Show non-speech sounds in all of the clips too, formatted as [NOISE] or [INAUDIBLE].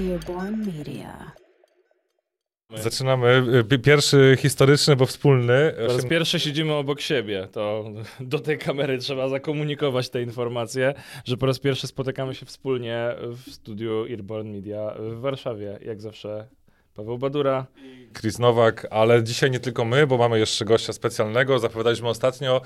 Earborn Media. Zaczynamy. Pierwszy historyczny, bo wspólny. Po raz pierwszy siedzimy obok siebie, to do tej kamery trzeba zakomunikować te informacje, że po raz pierwszy spotykamy się wspólnie w studiu Earborn Media w Warszawie. Jak zawsze Paweł Badura. Chris Nowak, ale dzisiaj nie tylko my, bo mamy jeszcze gościa specjalnego. Zapowiadaliśmy ostatnio,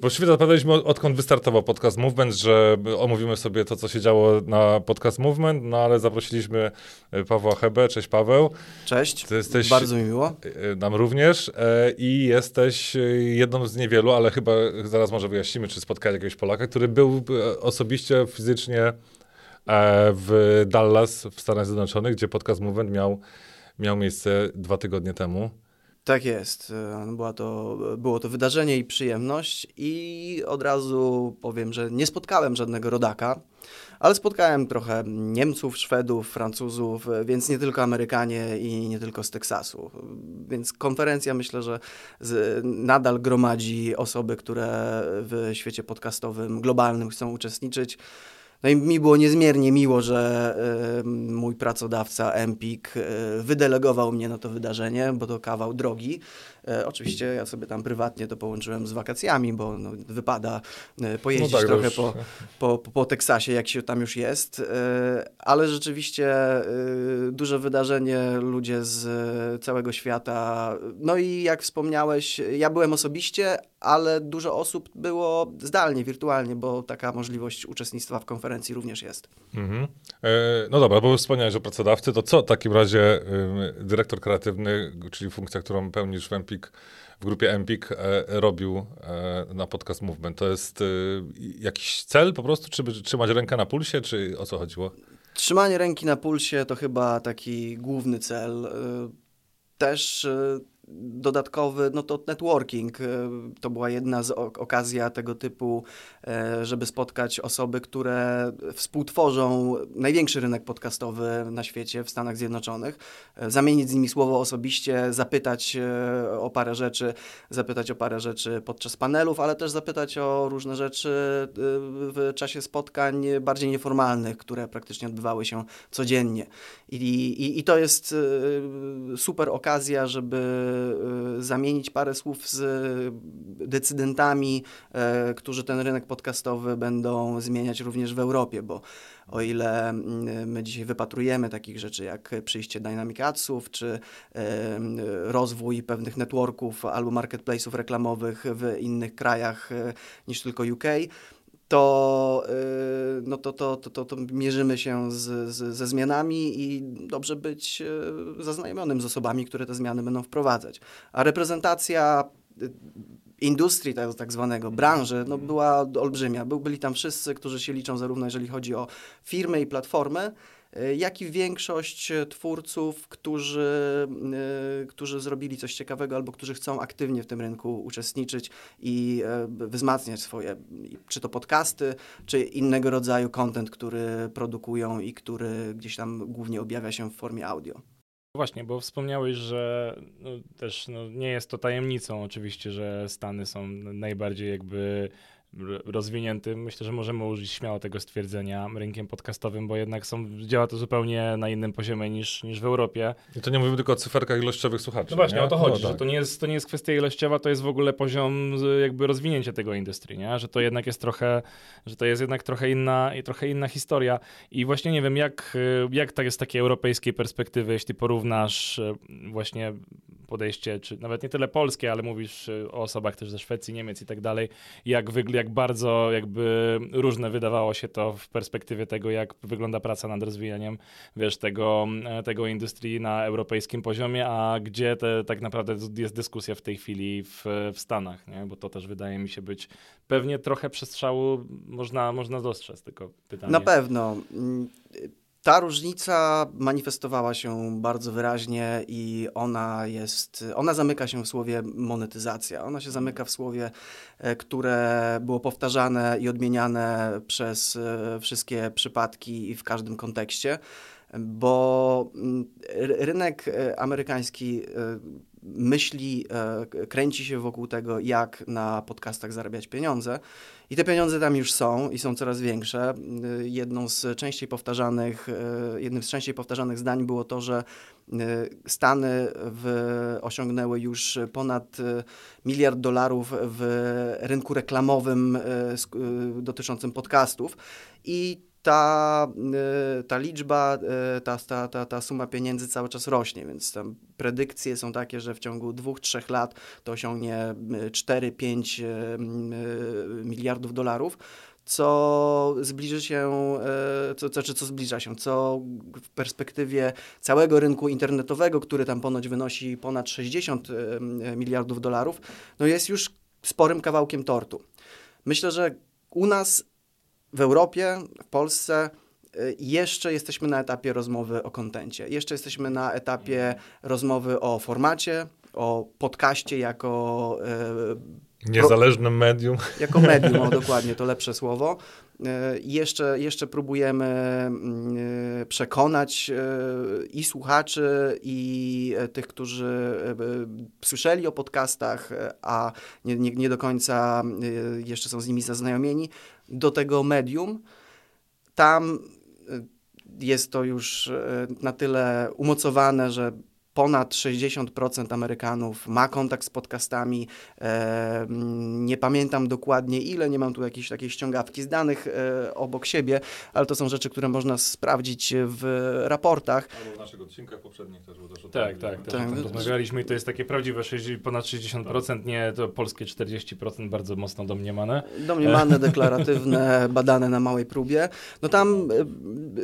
właściwie zapowiadaliśmy od- odkąd wystartował podcast Movement, że omówimy sobie to, co się działo na podcast Movement, no ale zaprosiliśmy y, Pawła Hebę. Cześć Paweł. Cześć, Ty jesteś- bardzo mi miło. Y, Nam również e, i jesteś jedną z niewielu, ale chyba zaraz może wyjaśnimy, czy spotkałeś jakiegoś Polaka, który był osobiście, fizycznie e, w Dallas w Stanach Zjednoczonych, gdzie podcast Movement miał, miał miejsce dwa tygodnie temu. Tak jest. e, Była to, było to wydarzenie i przyjemność i od razu powiem, że nie spotkałem żadnego rodaka, ale spotkałem trochę Niemców, Szwedów, Francuzów, e, więc nie tylko Amerykanie i nie tylko z Teksasu. Więc konferencja myślę, że z, nadal gromadzi osoby, które w świecie podcastowym globalnym chcą uczestniczyć. No i mi było niezmiernie miło, że e, mój pracodawca Empik e, wydelegował mnie na to wydarzenie, bo to kawał drogi. E, oczywiście ja sobie tam prywatnie to połączyłem z wakacjami, bo no, wypada e, pojeździć No tak, trochę po, po, po, po Teksasie, jak się tam już jest. E, ale rzeczywiście e, duże wydarzenie, ludzie z e, całego świata. No i jak wspomniałeś, ja byłem osobiście, ale dużo osób było zdalnie, wirtualnie, bo taka możliwość uczestnictwa w konferencji również jest. Mhm. No dobra, bo wspomniałeś o pracodawcy, to co w takim razie dyrektor kreatywny, czyli funkcja, którą pełnisz w Empik, w grupie Empik, e, robił e, na podcast Movement? To jest y, jakiś cel po prostu, czy trzymać rękę na pulsie, czy o co chodziło? Trzymanie ręki na pulsie to chyba taki główny cel. Też dodatkowy, no to networking. y, To była jedna z ok- okazja tego typu, e, żeby spotkać osoby, które współtworzą największy rynek podcastowy na świecie w Stanach Zjednoczonych. E, Zamienić z nimi słowo osobiście, zapytać e, o parę rzeczy, zapytać o parę rzeczy podczas panelów, ale też zapytać o różne rzeczy w czasie spotkań bardziej nieformalnych, które praktycznie odbywały się codziennie. I, i, i to jest super okazja, żeby zamienić parę słów z decydentami, e, którzy ten rynek podcastowy będą zmieniać również w Europie, bo o ile mm, my dzisiaj wypatrujemy takich rzeczy jak przyjście Dynamic Adsów, czy e, rozwój pewnych networków albo marketplace'ów reklamowych w innych krajach e, niż tylko UK, to, y, no to, to, to, to, mierzymy się z, z, ze zmianami i dobrze być y, zaznajomionym z osobami, które te zmiany będą wprowadzać. A reprezentacja y, industrii tak, tak zwanego, branży, no była olbrzymia. Byli tam wszyscy, którzy się liczą zarówno jeżeli chodzi o firmy i platformy, jak i większość twórców, którzy, y, którzy zrobili coś ciekawego albo którzy chcą aktywnie w tym rynku uczestniczyć i e, wzmacniać swoje, czy to podcasty, czy innego rodzaju content, który produkują i który gdzieś tam głównie objawia się w formie audio. Właśnie, bo wspomniałeś, że no, też no, nie jest to tajemnicą oczywiście, że Stany są najbardziej jakby rozwiniętym, myślę, że możemy użyć śmiało tego stwierdzenia, rynkiem podcastowym, bo jednak są, działa to zupełnie na innym poziomie niż, niż w Europie. I to nie mówimy tylko o cyferkach ilościowych słuchaczy. No właśnie, nie? o to chodzi, No że tak. to nie, jest, to nie jest kwestia ilościowa, to jest w ogóle poziom jakby rozwinięcia tego industrii, nie? że to jednak jest trochę, że to jest jednak trochę inna, i trochę inna historia i właśnie nie wiem, jak, jak tak jest z takiej europejskiej perspektywy, jeśli porównasz y, właśnie podejście, czy nawet nie tyle polskie, ale mówisz y, o osobach też ze Szwecji, Niemiec i tak dalej, jak, wygl- jak bardzo jakby różne wydawało się to w perspektywie tego, jak wygląda praca nad rozwijaniem, wiesz, tego, e, tego industrii na europejskim poziomie, a gdzie te, tak naprawdę jest dyskusja w tej chwili w, w Stanach, nie? bo to też wydaje mi się być pewnie trochę przestrzału można, można dostrzec, tylko pytanie. Na pewno. Ta różnica manifestowała się bardzo wyraźnie i ona jest, ona zamyka się w słowie monetyzacja. Ona się zamyka w słowie, e, które było powtarzane i odmieniane przez e, wszystkie przypadki i w każdym kontekście, bo mm, ry- rynek e, amerykański myśli, kręci się wokół tego, jak na podcastach zarabiać pieniądze. I te pieniądze tam już są i są coraz większe. Jedną z częściej powtarzanych, jednym z częściej powtarzanych zdań było to, że Stany w, osiągnęły już ponad miliard dolarów w rynku reklamowym dotyczącym podcastów i ta, y, ta liczba, y, ta, ta, ta, ta suma pieniędzy cały czas rośnie, więc tam predykcje są takie, że w ciągu dwóch, trzech lat to osiągnie 4-5 y, miliardów dolarów co zbliży się, co, co, czy co zbliża się, co w perspektywie całego rynku internetowego, który tam ponoć wynosi ponad 60 miliardów dolarów, no jest już sporym kawałkiem tortu. Myślę, że u nas w Europie, w Polsce y, jeszcze jesteśmy na etapie rozmowy o kontencie. Jeszcze jesteśmy na etapie rozmowy o formacie, o podcaście jako e, Niezależnym medium. Jako medium, o, [LAUGHS] dokładnie, to lepsze słowo. E, jeszcze, jeszcze próbujemy e, przekonać i słuchaczy, i tych, którzy słyszeli o podcastach, a nie, nie, nie do końca jeszcze są z nimi zaznajomieni, do tego medium. Tam y, jest to już y, na tyle umocowane, że ponad 60% Amerykanów ma kontakt z podcastami. E, nie pamiętam dokładnie ile, nie mam tu jakiejś takiej ściągawki z danych e, obok siebie, ale to są rzeczy, które można sprawdzić w raportach. Albo w naszych odcinkach poprzednich też było też o Tak, tak, też tak. rozmawialiśmy i to jest takie prawdziwe 60, ponad 60%, nie to polskie 40%, bardzo mocno domniemane. Domniemane, [LAUGHS] deklaratywne, badane na małej próbie. No tam,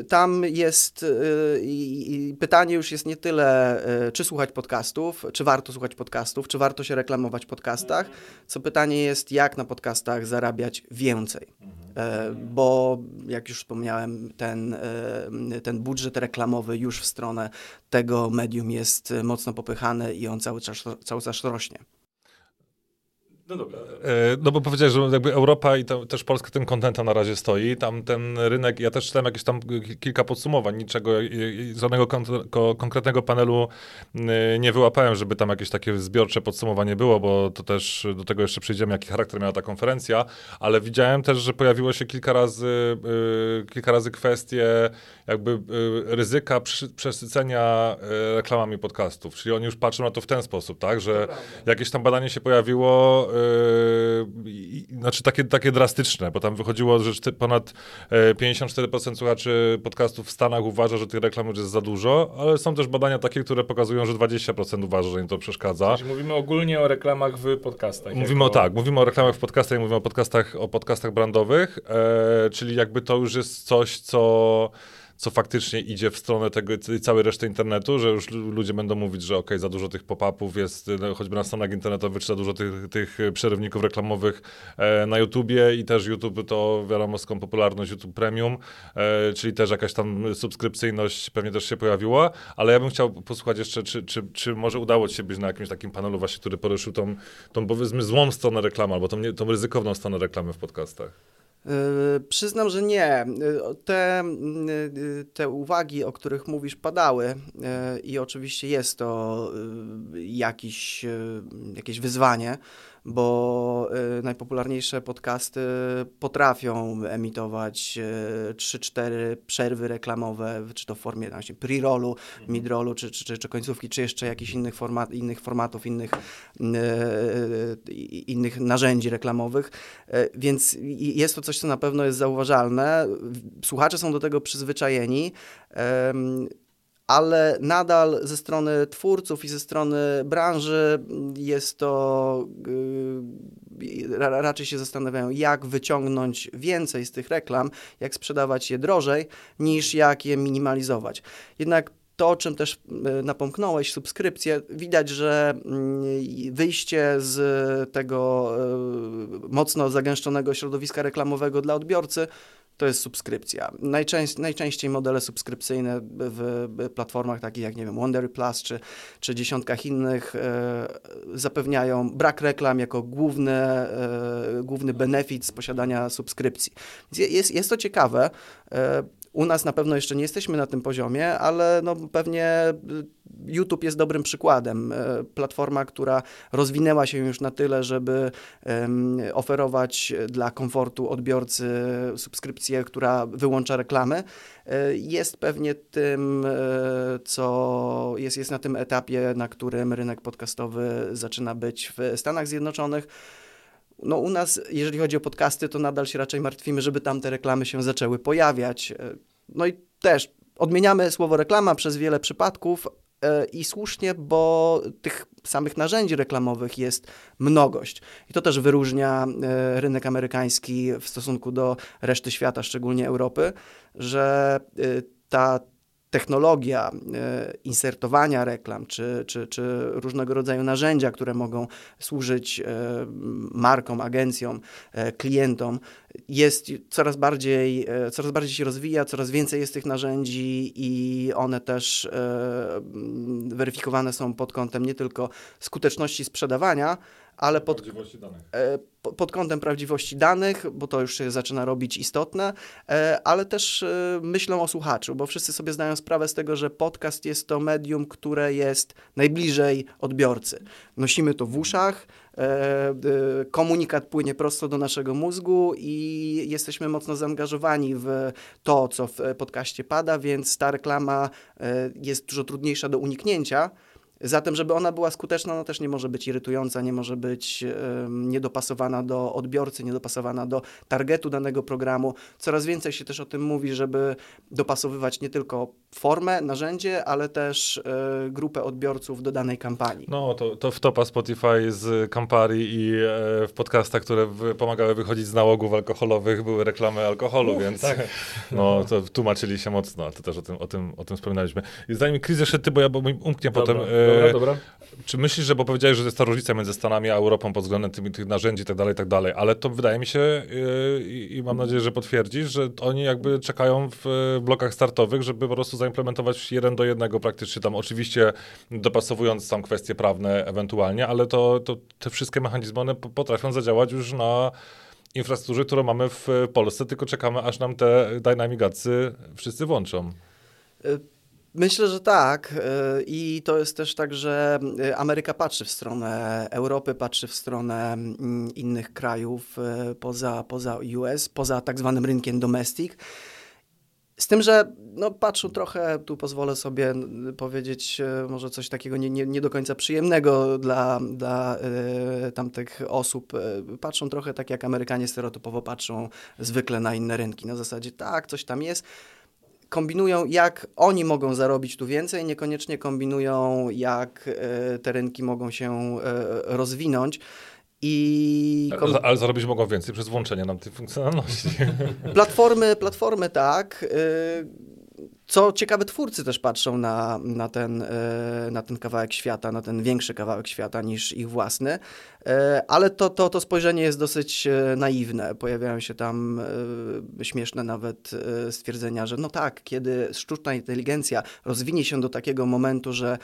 tam jest e, i, i pytanie już jest nie tyle czy słuchać podcastów, czy warto słuchać podcastów, czy warto się reklamować w podcastach, co pytanie jest, jak na podcastach zarabiać więcej. E, bo jak już wspomniałem, ten, e, ten budżet reklamowy już w stronę tego medium jest mocno popychany i on cały czas, cały czas rośnie. No dobra. E, no bo powiedziałeś, że jakby Europa i to, też Polska tym kontenta na razie stoi. Tam ten rynek, ja też czytałem jakieś tam kilka podsumowań, niczego, żadnego kon konkretnego panelu nie wyłapałem, żeby tam jakieś takie zbiorcze podsumowanie było, bo to też do tego jeszcze przyjdziemy, jaki charakter miała ta konferencja, ale widziałem też, że pojawiło się kilka razy, y, kilka razy kwestie jakby y, ryzyka przesycenia y, reklamami podcastów. Czyli oni już patrzą na to w ten sposób, tak, że jakieś tam badanie się pojawiło, yy, znaczy takie, takie drastyczne, bo tam wychodziło, że ponad 54% e, słuchaczy podcastów w Stanach uważa, że tych reklam już jest za dużo, ale są też badania takie, które pokazują, że 20% uważa, że im to przeszkadza. Czyli mówimy ogólnie o reklamach w podcastach. Mówimy o tak, mówimy o reklamach w podcastach i mówimy o podcastach, o podcastach brandowych, e, czyli jakby to już jest coś, co co faktycznie idzie w stronę tego całej reszty internetu, że już ludzie będą mówić, że ok, za dużo tych pop-upów jest no, choćby na stronach internetowych, czy za dużo tych, tych przerywników reklamowych e, na YouTubie i też YouTube to wiadomo skąd popularność YouTube Premium, e, czyli też jakaś tam subskrypcyjność pewnie też się pojawiła, ale ja bym chciał posłuchać jeszcze, czy, czy, czy może udało ci się być na jakimś takim panelu właśnie, który poruszył tą, tą powiedzmy złą stronę reklamy, albo tą, tą ryzykowną stronę reklamy w podcastach. Yy, przyznam, że nie. Yy, te, yy, te uwagi, o których mówisz, padały i oczywiście jest to jakiś, jakieś wyzwanie bo y, najpopularniejsze podcasty potrafią emitować y, 3-4 przerwy reklamowe, czy to w formie właśnie pre-rollu, mhm. mid-rollu, czy, czy, czy, końcówki, czy jeszcze jakichś innych, format, innych formatów, innych, y, innych narzędzi reklamowych. Y, więc jest to coś, co na pewno jest zauważalne. Słuchacze są do tego przyzwyczajeni ale nadal ze strony twórców i ze strony branży jest to yy, raczej się zastanawiają, jak wyciągnąć więcej z tych reklam, jak sprzedawać je drożej, niż jak je minimalizować. Jednak to, o czym też yy, napomknąłeś, subskrypcje, widać, że yy, wyjście z tego yy, mocno zagęszczonego środowiska reklamowego dla odbiorcy to jest subskrypcja. Najczęściej, modele subskrypcyjne w platformach takich jak, nie wiem, Wondery Plus czy, czy dziesiątkach innych e, zapewniają brak reklam jako główny, e, główny benefit z posiadania subskrypcji. Jest, jest to ciekawe. E, U nas na pewno jeszcze nie jesteśmy na tym poziomie, ale no pewnie YouTube jest dobrym przykładem. E, platforma, która rozwinęła się już na tyle, żeby oferować dla komfortu odbiorcy subskrypcję, która wyłącza reklamy, jest pewnie tym, co jest, jest na tym etapie, na którym rynek podcastowy zaczyna być w Stanach Zjednoczonych. No u nas, jeżeli chodzi o podcasty, to nadal się raczej martwimy, żeby tam te reklamy się zaczęły pojawiać. No i też odmieniamy słowo reklama przez wiele przypadków, E, i słusznie, bo tych samych narzędzi reklamowych jest mnogość. I to też wyróżnia e, rynek amerykański w stosunku do reszty świata, szczególnie Europy, że e, ta technologia insertowania reklam, czy, czy, czy różnego rodzaju narzędzia, które mogą służyć markom, agencjom, klientom, jest coraz bardziej, e, coraz bardziej się rozwija, coraz więcej jest tych narzędzi i one też e, weryfikowane są pod kątem nie tylko skuteczności sprzedawania, ale pod, e, pod kątem prawdziwości danych, bo to już się zaczyna robić istotne, ale też myślą o słuchaczu, bo wszyscy sobie zdają sprawę z tego, że podcast jest to medium, które jest najbliżej odbiorcy. Nosimy to w uszach, E, komunikat płynie prosto do naszego mózgu i jesteśmy mocno zaangażowani w to, co w podcaście pada, więc ta reklama e, jest dużo trudniejsza do uniknięcia. Zatem, żeby ona była skuteczna, ona też nie może być irytująca, nie może być niedopasowana do odbiorcy, niedopasowana do targetu danego programu. Coraz więcej się też o tym mówi, żeby dopasowywać nie tylko formę, narzędzie, ale też e, grupę odbiorców do danej kampanii. No, to, to wtopa Spotify z Campari i e, w podcastach, które w, pomagały wychodzić z nałogów alkoholowych, były reklamy alkoholu, więc tak. no, to tłumaczyli się mocno, to też o tym, o tym, o tym wspominaliśmy. I zanim Chris jeszcze ty, bo ja bo mi umknie dobra, potem. E, dobra, dobra. Czy myślisz, że, bo powiedziałeś, że jest ta różnica między Stanami a Europą pod względem tych, tych narzędzi i tak dalej, i tak dalej, ale to wydaje mi się i mam nadzieję, że potwierdzisz, że oni jakby czekają w blokach startowych, żeby po prostu zaimplementować jeden do jednego praktycznie tam, oczywiście dopasowując tam kwestie prawne ewentualnie, ale to, to te wszystkie mechanizmy, one potrafią zadziałać już na infrastrukturze, którą mamy w Polsce, tylko czekamy, aż nam te dynamigacy wszyscy włączą. Y, myślę, że tak. Y, I to jest też tak, że y, Ameryka patrzy w stronę Europy, patrzy w stronę mm, innych krajów poza, poza US, poza tak zwanym rynkiem domestic. Z tym, że no, patrzą trochę, tu pozwolę sobie powiedzieć e, może coś takiego nie, nie, nie do końca przyjemnego dla, dla y, tamtych osób. E, patrzą trochę tak, jak Amerykanie stereotypowo patrzą zwykle na inne rynki. Na zasadzie tak, coś tam jest. Kombinują, jak oni mogą zarobić tu więcej, niekoniecznie kombinują, jak y, te rynki mogą się y, rozwinąć. I kom... Ale zarobić mogą więcej przez włączenie nam tej funkcjonalności. [LAUGHS] Platformy, platformy tak. Co ciekawe, twórcy też patrzą na, na, ten, e, na ten kawałek świata, na ten większy kawałek świata niż ich własny, e, ale to, to, to spojrzenie jest dosyć e, naiwne. Pojawiają się tam śmieszne nawet stwierdzenia, że no tak, kiedy sztuczna inteligencja rozwinie się do takiego momentu, że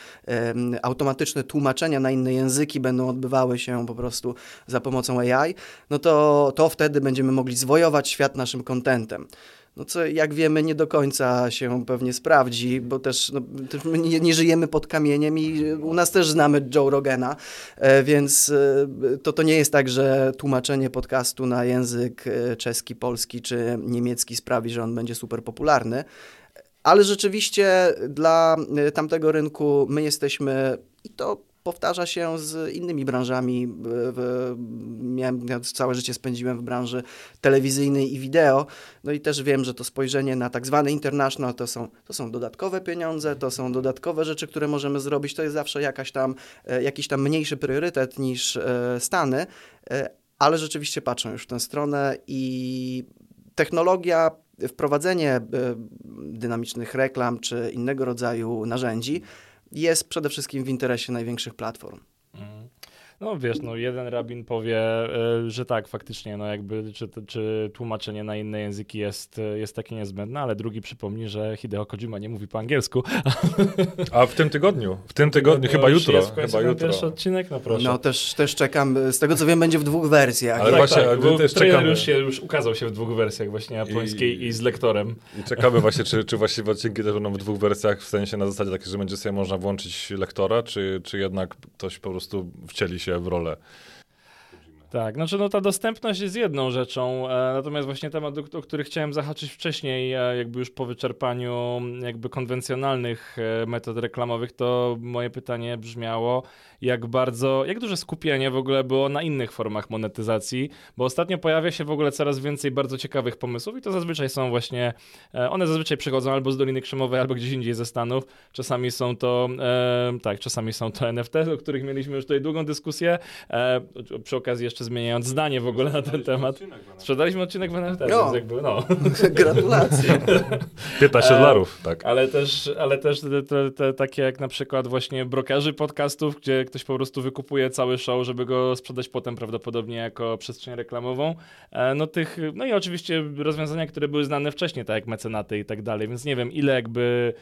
automatyczne tłumaczenia na inne języki będą odbywały się po prostu za pomocą AI, no to, to wtedy będziemy mogli zwojować świat naszym kontentem no co jak wiemy nie do końca się pewnie sprawdzi, bo też, no, nie, nie, żyjemy pod kamieniem i u nas też znamy Joe Rogana, e, więc e, to, to nie jest tak, że tłumaczenie podcastu na język e, czeski, polski czy niemiecki sprawi, że on będzie super popularny. Ale rzeczywiście dla tamtego rynku my jesteśmy i to powtarza się z innymi branżami. Miałem, ja całe życie spędziłem w branży telewizyjnej i wideo, no i też wiem, że to spojrzenie na tak zwany international to są, to są dodatkowe pieniądze, to są dodatkowe rzeczy, które możemy zrobić, to jest zawsze jakaś tam, e, jakiś tam mniejszy priorytet niż e, Stany, e, ale rzeczywiście patrzą już w tę stronę i technologia, wprowadzenie dynamicznych reklam czy innego rodzaju narzędzi jest przede wszystkim w interesie największych platform. No wiesz, no jeden rabin powie, y, że tak, faktycznie, no jakby, czy, czy tłumaczenie na inne języki jest, jest takie niezbędne, ale drugi przypomni, że Hideo Kojima nie mówi po angielsku. [LAUGHS] A w tym tygodniu, w tym tygodniu, chyba jutro. Jest chyba jutro. pierwszy odcinek, no proszę. No też, też czekam, z tego co wiem, będzie w dwóch wersjach. Ale tak, właśnie, tak, bo też czekamy. już, się, już ukazał się w dwóch wersjach, właśnie japońskiej i, I- z lektorem. I czekamy [LAUGHS] właśnie, czy, czy właściwie odcinki też będą w dwóch wersjach, w sensie na zasadzie takiej, że będzie sobie można włączyć lektora, czy, czy jednak ktoś po prostu wcieli się w rolę. Tak, znaczy no ta dostępność jest jedną rzeczą, e, natomiast właśnie temat, o, o który chciałem zahaczyć wcześniej, e, jakby już po wyczerpaniu jakby konwencjonalnych e, metod reklamowych, to moje pytanie brzmiało, jak bardzo, jak duże skupienie w ogóle było na innych formach monetyzacji, bo ostatnio pojawia się w ogóle coraz więcej bardzo ciekawych pomysłów i to zazwyczaj są właśnie, e, one zazwyczaj przychodzą albo z Doliny Krzemowej, albo gdzieś indziej ze Stanów, czasami są to, e, tak, czasami są to NFT, o których mieliśmy już tutaj długą dyskusję, e, przy okazji jeszcze zmieniając zdanie w ogóle na ten temat. Sprzedaliśmy odcinek w NFT, No. więc jakby no. [LAUGHS] Gratulacje. [LAUGHS] 15 E, dolarów, tak. Ale też, ale też te, te, te takie jak na przykład właśnie brokerzy podcastów, gdzie ktoś po prostu wykupuje cały show, żeby go sprzedać potem prawdopodobnie jako przestrzeń reklamową. E, No tych, no i oczywiście rozwiązania, które były znane wcześniej, tak jak mecenaty i tak dalej, więc nie wiem ile jakby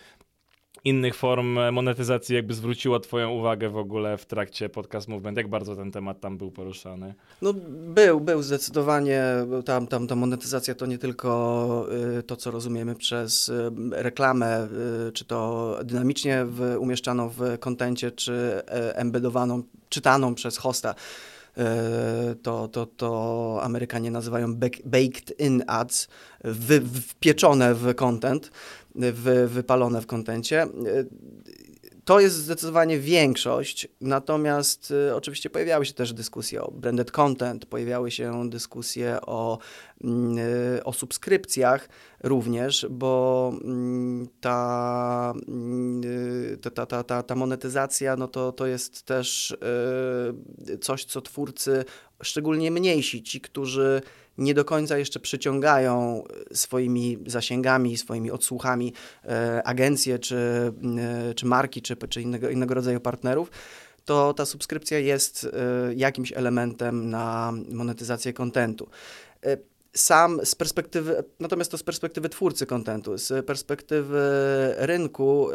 innych form monetyzacji jakby zwróciło twoją uwagę w ogóle w trakcie podcast movement, jak bardzo ten temat tam był poruszany. No był, był zdecydowanie. Tam, tam ta monetyzacja to nie tylko y, to, co rozumiemy przez y, reklamę, y, czy to dynamicznie w, umieszczaną w kontencie, czy e, embedowaną, czytaną przez hosta. To, to, to Amerykanie nazywają bak- baked in ads, wy, wpieczone w content, wy, wypalone w kontencie. E, To jest zdecydowanie większość, natomiast y, oczywiście pojawiały się też dyskusje o branded content, pojawiały się dyskusje o, y, o subskrypcjach również, bo mm, ta, mm, y, ta, ta, ta, ta, monetyzacja no to, to jest też y, coś, co twórcy, szczególnie mniejsi, ci, którzy nie do końca jeszcze przyciągają swoimi zasięgami, swoimi odsłuchami e, agencje, czy, e, czy marki, czy, czy innego, innego rodzaju partnerów, to ta subskrypcja jest e, jakimś elementem na monetyzację kontentu. E, Sam z perspektywy, natomiast to z perspektywy twórcy kontentu, z perspektywy rynku, e,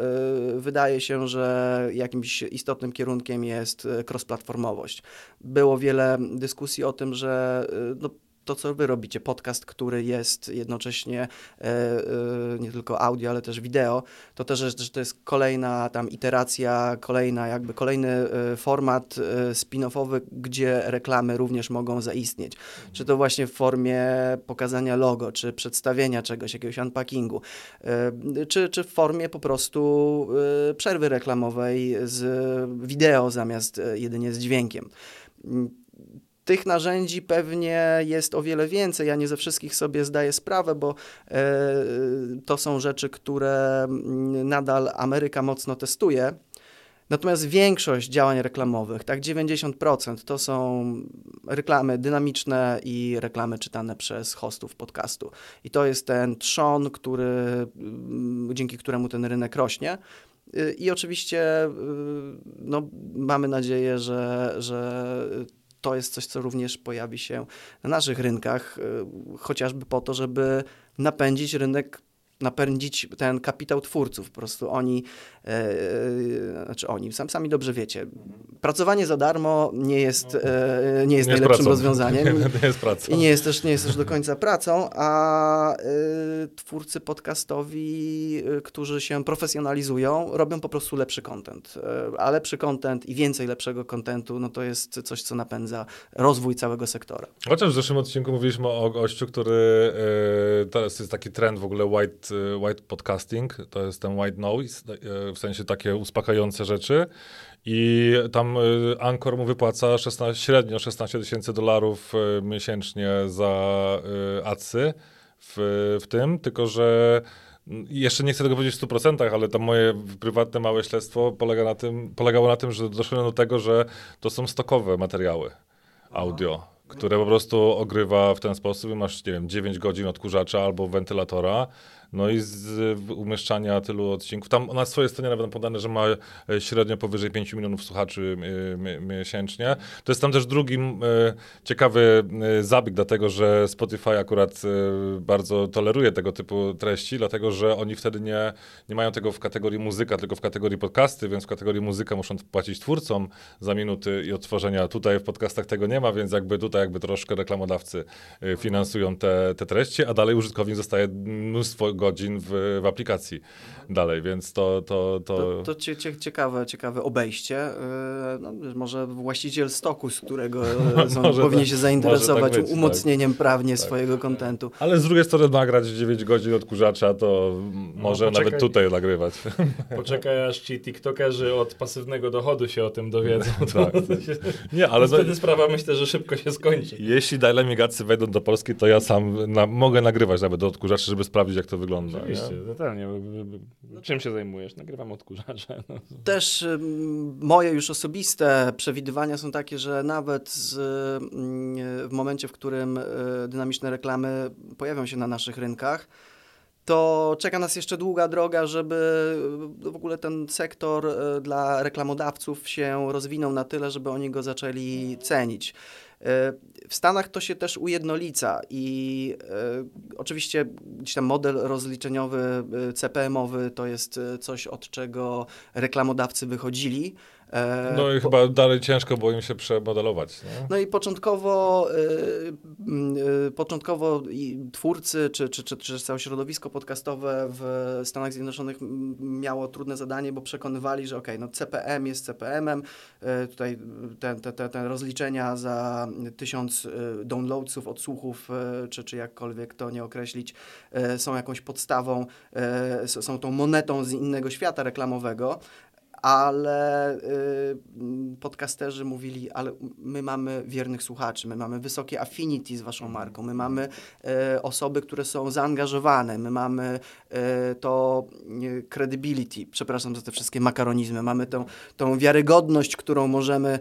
wydaje się, że jakimś istotnym kierunkiem jest e, cross-platformowość. Było wiele dyskusji o tym, że e, no, to, co wy robicie, podcast, który jest jednocześnie e, e, nie tylko audio, ale też wideo, to też, że to jest kolejna tam iteracja, kolejna jakby kolejny e, format spin-offowy, gdzie reklamy również mogą zaistnieć. Czy to właśnie w formie pokazania logo, czy przedstawienia czegoś, jakiegoś unpackingu, czy, czy w formie po prostu przerwy reklamowej z wideo zamiast jedynie z dźwiękiem. Tych narzędzi pewnie jest o wiele więcej. Ja nie ze wszystkich sobie zdaję sprawę, bo e, to są rzeczy, które mm, nadal Ameryka mocno testuje. Natomiast większość działań reklamowych, tak 90%, to są reklamy dynamiczne i reklamy czytane przez hostów podcastu. I to jest ten trzon, który, mm, dzięki któremu ten rynek rośnie. Y, I oczywiście y, no, mamy nadzieję, że, że to jest coś, co również pojawi się na naszych rynkach, y, chociażby po to, żeby napędzić rynek, napędzić ten kapitał twórców. Po prostu oni, e, e, znaczy oni, sam, sami dobrze wiecie, pracowanie za darmo nie jest, e, nie jest Nie najlepszym pracą. rozwiązaniem. [LAUGHS] Nie, jest praca. I nie jest też, nie jest też do końca pracą, a twórcy podcastowi, którzy się profesjonalizują, robią po prostu lepszy content. A lepszy content i więcej lepszego contentu, no to jest coś, co napędza rozwój całego sektora. Chociaż w zeszłym odcinku mówiliśmy o gościu, który teraz jest taki trend w ogóle white, e, white podcasting, to jest ten white noise, e, w sensie takie uspokajające rzeczy i tam e, Anchor mu wypłaca 16, średnio 16 tysięcy dolarów miesięcznie za adsy w, w tym, tylko że mm, jeszcze nie chcę tego powiedzieć w 100%, ale to moje prywatne małe śledztwo polega na tym, polegało na tym, że doszedłem do tego, że to są stokowe materiały audio. które po prostu ogrywa w ten sposób i masz, nie wiem, 9 godzin odkurzacza albo wentylatora, no i z umieszczania tylu odcinków. Tam na swojej stronie nawet podane, że ma e, średnio powyżej 5 milionów słuchaczy e, miesięcznie. To jest tam też drugi e, ciekawy zabieg, dlatego że Spotify akurat bardzo toleruje tego typu treści, dlatego że oni wtedy nie, nie mają tego w kategorii muzyka, tylko w kategorii podcasty, więc w kategorii muzyka muszą płacić twórcom za minuty i odtworzenia. Tutaj w podcastach tego nie ma, więc jakby tutaj jakby troszkę reklamodawcy finansują te, te treści, a dalej użytkownik zostaje mnóstwo godzin w, w aplikacji dalej, więc to... To, to... to, to cie, cie, ciekawe, ciekawe obejście. E, no, może właściciel stoku, z którego [LAUGHS] powinien tak, się zainteresować tak być, umocnieniem tak. prawnie tak. swojego kontentu. Ale z drugiej strony nagrać 9 godzin odkurzacza, to no, może poczekaj, nawet tutaj nagrywać. [LAUGHS] Poczekaj, aż ci tiktokerzy od pasywnego dochodu się o tym dowiedzą. [LAUGHS] tak. Nie, ale wtedy no, sprawa myślę, że szybko się skończy. Jeśli Dajlemigacy wejdą do Polski, to ja sam na, mogę nagrywać nawet do odkurzaczy, żeby sprawdzić, jak to wygląda wygląda. Oczywiście, nie? totalnie. Czym się zajmujesz? Nagrywam odkurzacze. [LAUGHS] No. Też moje już osobiste przewidywania są takie, że nawet z, w momencie, w którym e, dynamiczne reklamy pojawią się na naszych rynkach, to czeka nas jeszcze długa droga, żeby e, w ogóle ten sektor e, dla reklamodawców się rozwinął na tyle, żeby oni go zaczęli cenić. E, w Stanach to się też ujednolica i e, oczywiście gdzieś tam model rozliczeniowy, e, CPM-owy to jest coś, od czego reklamodawcy wychodzili. E, no i po... chyba dalej ciężko było im się przemodelować. Nie? No i początkowo, y, y, początkowo twórcy czy, czy, czy, czy całe środowisko podcastowe w Stanach Zjednoczonych miało trudne zadanie, bo przekonywali, że ok, no CPM jest CPM-em, y, tutaj te, te, te, te rozliczenia za tysiąc downloadsów, odsłuchów, czy, czy jakkolwiek to nie określić, są jakąś podstawą, są tą monetą z innego świata reklamowego, ale y, podcasterzy mówili, ale my mamy wiernych słuchaczy, my mamy wysokie affinity z waszą mhm. marką, my mamy y, osoby, które są zaangażowane, my mamy y, to credibility, przepraszam za te wszystkie makaronizmy, mamy tą, tą wiarygodność, którą możemy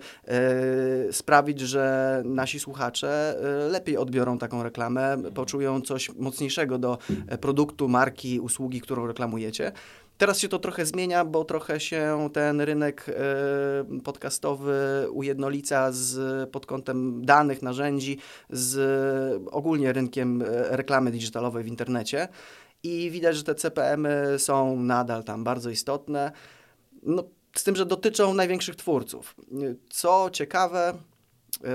sprawić, że nasi słuchacze lepiej odbiorą taką reklamę, poczują coś mocniejszego do produktu, marki, usługi, którą reklamujecie. Teraz się to trochę zmienia, bo trochę się ten rynek e, podcastowy ujednolica z, pod kątem danych, narzędzi, z ogólnie rynkiem e, reklamy digitalowej w internecie. I widać, że te CPM-y są nadal tam bardzo istotne. No, z tym, że dotyczą największych twórców. Co ciekawe, e,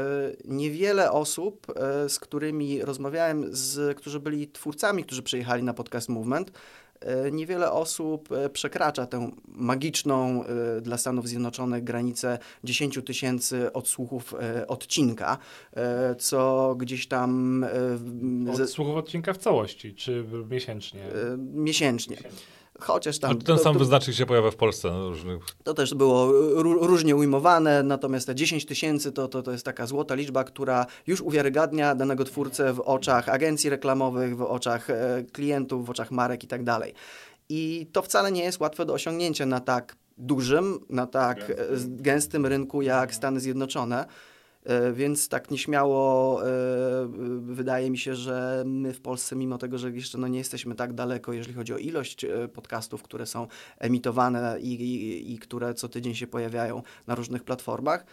niewiele osób, z którymi rozmawiałem, z, którzy byli twórcami, którzy przyjechali na podcast Movement, niewiele osób e, przekracza tę magiczną e, dla Stanów Zjednoczonych granicę 10 tysięcy odsłuchów odcinka, co gdzieś tam... Odsłuchów odcinka w całości, czy miesięcznie? Miesięcznie. miesięcznie. Chociaż tam. ten to, sam to, wyznacznik się pojawia w Polsce. Na różnych... To też było różnie ujmowane, natomiast te 10 tysięcy to, to, to jest taka złota liczba, która już uwiarygadnia danego twórcę w oczach agencji reklamowych, w oczach e, klientów, w oczach marek i tak dalej. I to wcale nie jest łatwe do osiągnięcia na tak dużym, na tak gęstym, gęstym rynku jak Stany Zjednoczone. E, więc tak nieśmiało e, wydaje mi się, że my w Polsce, mimo tego, że jeszcze no nie jesteśmy tak daleko, jeżeli chodzi o ilość e, podcastów, które są emitowane i, i, i które co tydzień się pojawiają na różnych platformach,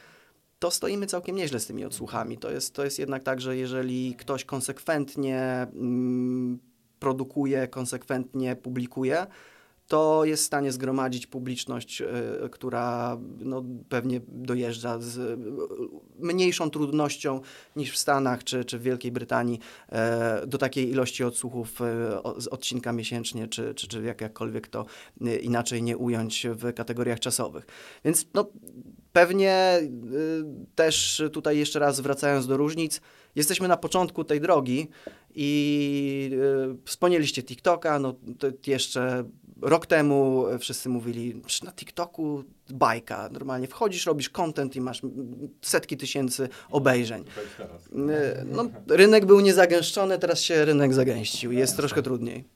to stoimy całkiem nieźle z tymi odsłuchami. To jest, to jest jednak tak, że jeżeli ktoś konsekwentnie mm, produkuje, konsekwentnie publikuje, to jest w stanie zgromadzić publiczność, e, która no, pewnie dojeżdża z e, mniejszą trudnością niż w Stanach czy, czy w Wielkiej Brytanii e, do takiej ilości odsłuchów z odcinka miesięcznie, czy, czy, czy jak, jakkolwiek to inaczej nie ująć w kategoriach czasowych. Więc no, pewnie też tutaj jeszcze raz wracając do różnic, jesteśmy na początku tej drogi i wspomnieliście TikToka, no to jeszcze rok temu wszyscy mówili, na TikToku bajka, normalnie wchodzisz, robisz content i masz setki tysięcy obejrzeń. No, rynek był niezagęszczony, teraz się rynek zagęścił, jest troszkę trudniej.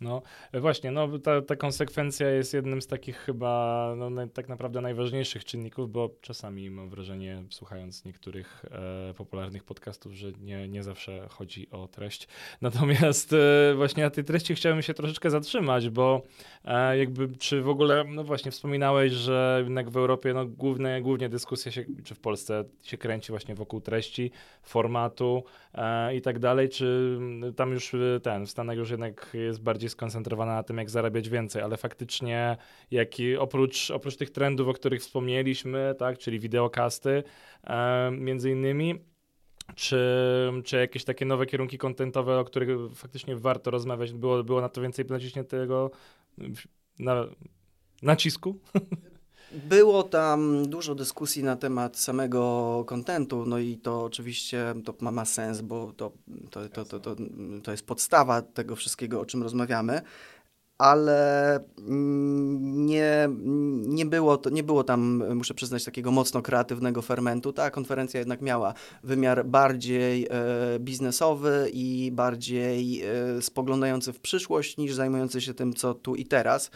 No właśnie, no ta, ta konsekwencja jest jednym z takich chyba no, tak naprawdę najważniejszych czynników, bo czasami mam wrażenie, słuchając niektórych e, popularnych podcastów, że nie, nie zawsze chodzi o treść. [LAUGHS] Natomiast e, właśnie na tej treści chciałem się troszeczkę zatrzymać, bo e, jakby czy w ogóle, no właśnie wspominałeś, że jednak w Europie no, główne, głównie dyskusja się, czy w Polsce się kręci właśnie wokół treści, formatu e, i tak dalej, czy tam już e, ten, w Stanach już jednak jest bardziej skoncentrowana na tym, jak zarabiać więcej, ale faktycznie jak oprócz, oprócz tych trendów, o których wspomnieliśmy, tak, czyli wideokasty e, między innymi, czy, czy jakieś takie nowe kierunki kontentowe, o których faktycznie warto rozmawiać, było, było na to więcej naciśniętego na, nacisku? [LAUGHS] Było tam dużo dyskusji na temat samego kontentu, no i to oczywiście to ma, sens, bo to, to, to, to, to, to jest podstawa tego wszystkiego, o czym rozmawiamy ale mm, nie, nie, było to, nie było tam, muszę przyznać, takiego mocno kreatywnego fermentu. Ta konferencja jednak miała wymiar bardziej e, biznesowy i bardziej e, spoglądający w przyszłość niż zajmujący się tym, co tu i teraz.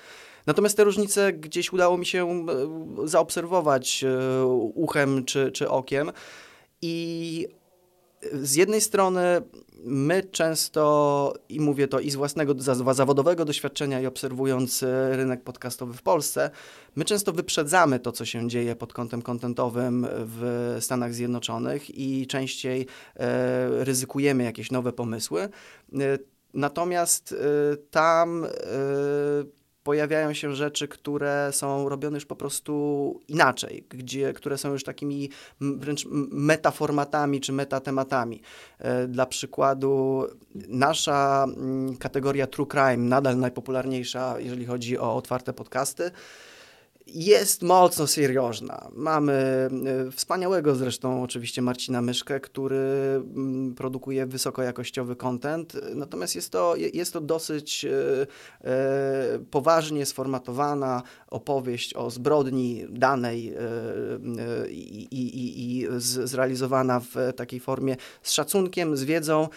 Natomiast te różnice gdzieś udało mi się e, zaobserwować e, uchem czy, czy okiem i z jednej strony my często, i mówię to i z własnego zawodowego doświadczenia i obserwując e, rynek podcastowy w Polsce, my często wyprzedzamy to, co się dzieje pod kątem kontentowym w Stanach Zjednoczonych i częściej ryzykujemy jakieś nowe pomysły. Natomiast tam pojawiają się rzeczy, które są robione już po prostu inaczej, gdzie, które są już takimi wręcz metaformatami czy metatematami. E, dla przykładu, nasza kategoria True Crime, nadal najpopularniejsza, jeżeli chodzi o otwarte podcasty, jest mocno seriożna. Mamy e, wspaniałego zresztą oczywiście Marcina Myszkę, który mm, produkuje wysokojakościowy content, natomiast jest to, jest to dosyć e, e, poważnie sformatowana opowieść o zbrodni danej i, i, i zrealizowana w takiej formie z szacunkiem, z wiedzą,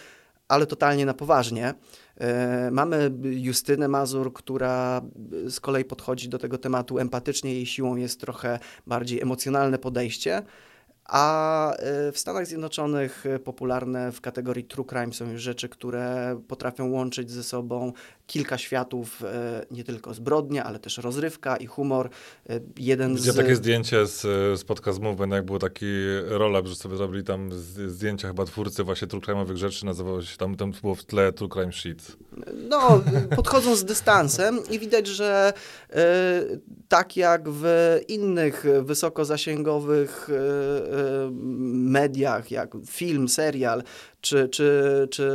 ale totalnie na poważnie. E, mamy Justynę Mazur, która z kolei podchodzi do tego tematu empatycznie, jej siłą jest trochę bardziej emocjonalne podejście. A e, w Stanach Zjednoczonych popularne w kategorii true crime są już rzeczy, które potrafią łączyć ze sobą kilka światów, e, nie tylko zbrodnia, ale też rozrywka i humor. Jeden Gdzie z... takie zdjęcie z, z podcast Movement, jak był taki rollup, że sobie zrobili tam zdjęcia chyba twórcy właśnie true crime'owych rzeczy, nazywało się tam, tam było w tle true crime sheet. No, podchodzą z dystansem i widać, że e, tak jak w innych wysokozasięgowych mediach, jak film, serial, czy, czy, czy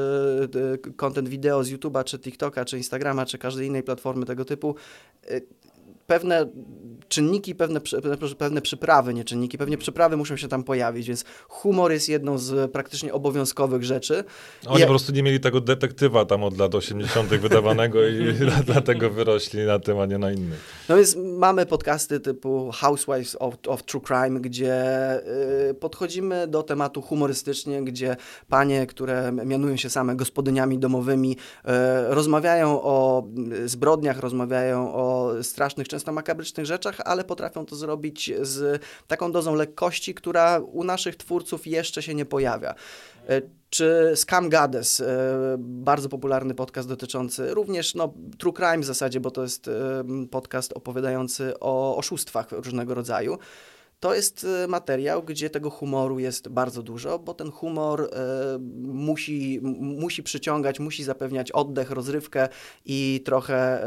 content wideo z YouTube'a, czy TikToka, czy Instagrama, czy każdej innej platformy tego typu, pewne czynniki, pewne, pewne przyprawy, nie czynniki, pewnie przyprawy muszą się tam pojawić, więc humor jest jedną z praktycznie obowiązkowych rzeczy. Oni ja... po prostu nie mieli tego detektywa tam od lat 80. wydawanego i [LAUGHS] [LAUGHS] dlatego wyrośli na tym, a nie na innym. No więc mamy podcasty typu Housewives of, of True Crime, gdzie y, podchodzimy do tematu humorystycznie, gdzie panie, które mianują się same gospodyniami domowymi, y, rozmawiają o zbrodniach, rozmawiają o strasznych, często makabrycznych rzeczach, ale potrafią to zrobić z taką dozą lekkości, która u naszych twórców jeszcze się nie pojawia. E, czy Scam Goddess, e, bardzo popularny podcast dotyczący również no, true crime w zasadzie, bo to jest e, podcast opowiadający o oszustwach różnego rodzaju to jest e, materiał, gdzie tego humoru jest bardzo dużo, bo ten humor e, musi, musi przyciągać, musi zapewniać oddech, rozrywkę i trochę,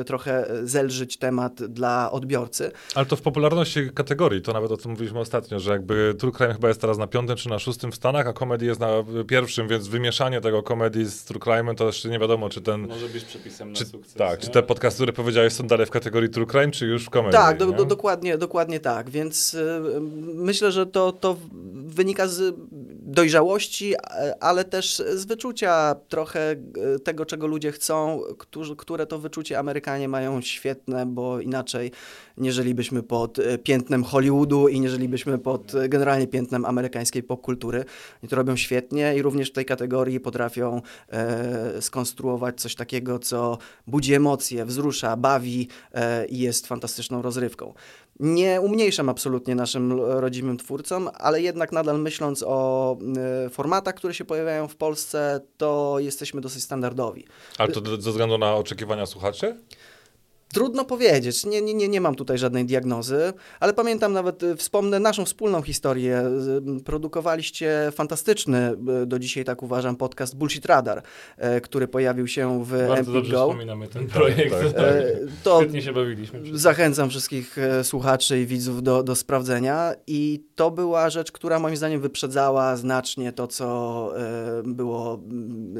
e, trochę zelżyć temat dla odbiorcy. Ale to w popularności kategorii, to nawet o tym mówiliśmy ostatnio, że jakby True Crime chyba jest teraz na piątym czy na szóstym w Stanach, a komedii jest na pierwszym, więc wymieszanie tego komedii z True Crime'em to jeszcze nie wiadomo, czy ten... Może być przepisem czy, na sukces. Tak, nie? czy te podcasty, które powiedziałeś są dalej w kategorii True Crime, czy już w komedii? Tak, do, do, dokładnie, dokładnie tak tak, więc y, myślę, że to, to wynika z dojrzałości, ale też z wyczucia trochę tego, czego ludzie chcą, którzy, które to wyczucie Amerykanie mają świetne, bo inaczej nie żylibyśmy pod piętnem Hollywoodu i nie żylibyśmy pod generalnie piętnem amerykańskiej popkultury. I to robią świetnie i również w tej kategorii potrafią e, skonstruować coś takiego, co budzi emocje, wzrusza, bawi e, i jest fantastyczną rozrywką. Nie umniejszam absolutnie naszym rodzimym twórcom, ale jednak nadal myśląc o y, formatach, które się pojawiają w Polsce, to jesteśmy dosyć standardowi. Ale to ze względu na oczekiwania słuchaczy? Trudno powiedzieć, nie, nie, nie mam tutaj żadnej diagnozy, ale pamiętam nawet, y, wspomnę naszą wspólną historię. Produkowaliście fantastyczny, y, do dzisiaj tak uważam, podcast Bullshit Radar, który pojawił się w Bardzo Empik dobrze Go. wspominamy ten projekt. Tak, [LAUGHS] tak. To Świetnie się bawiliśmy. Zachęcam wszystkich słuchaczy i widzów do, do sprawdzenia. I to była rzecz, która moim zdaniem wyprzedzała znacznie to, co było,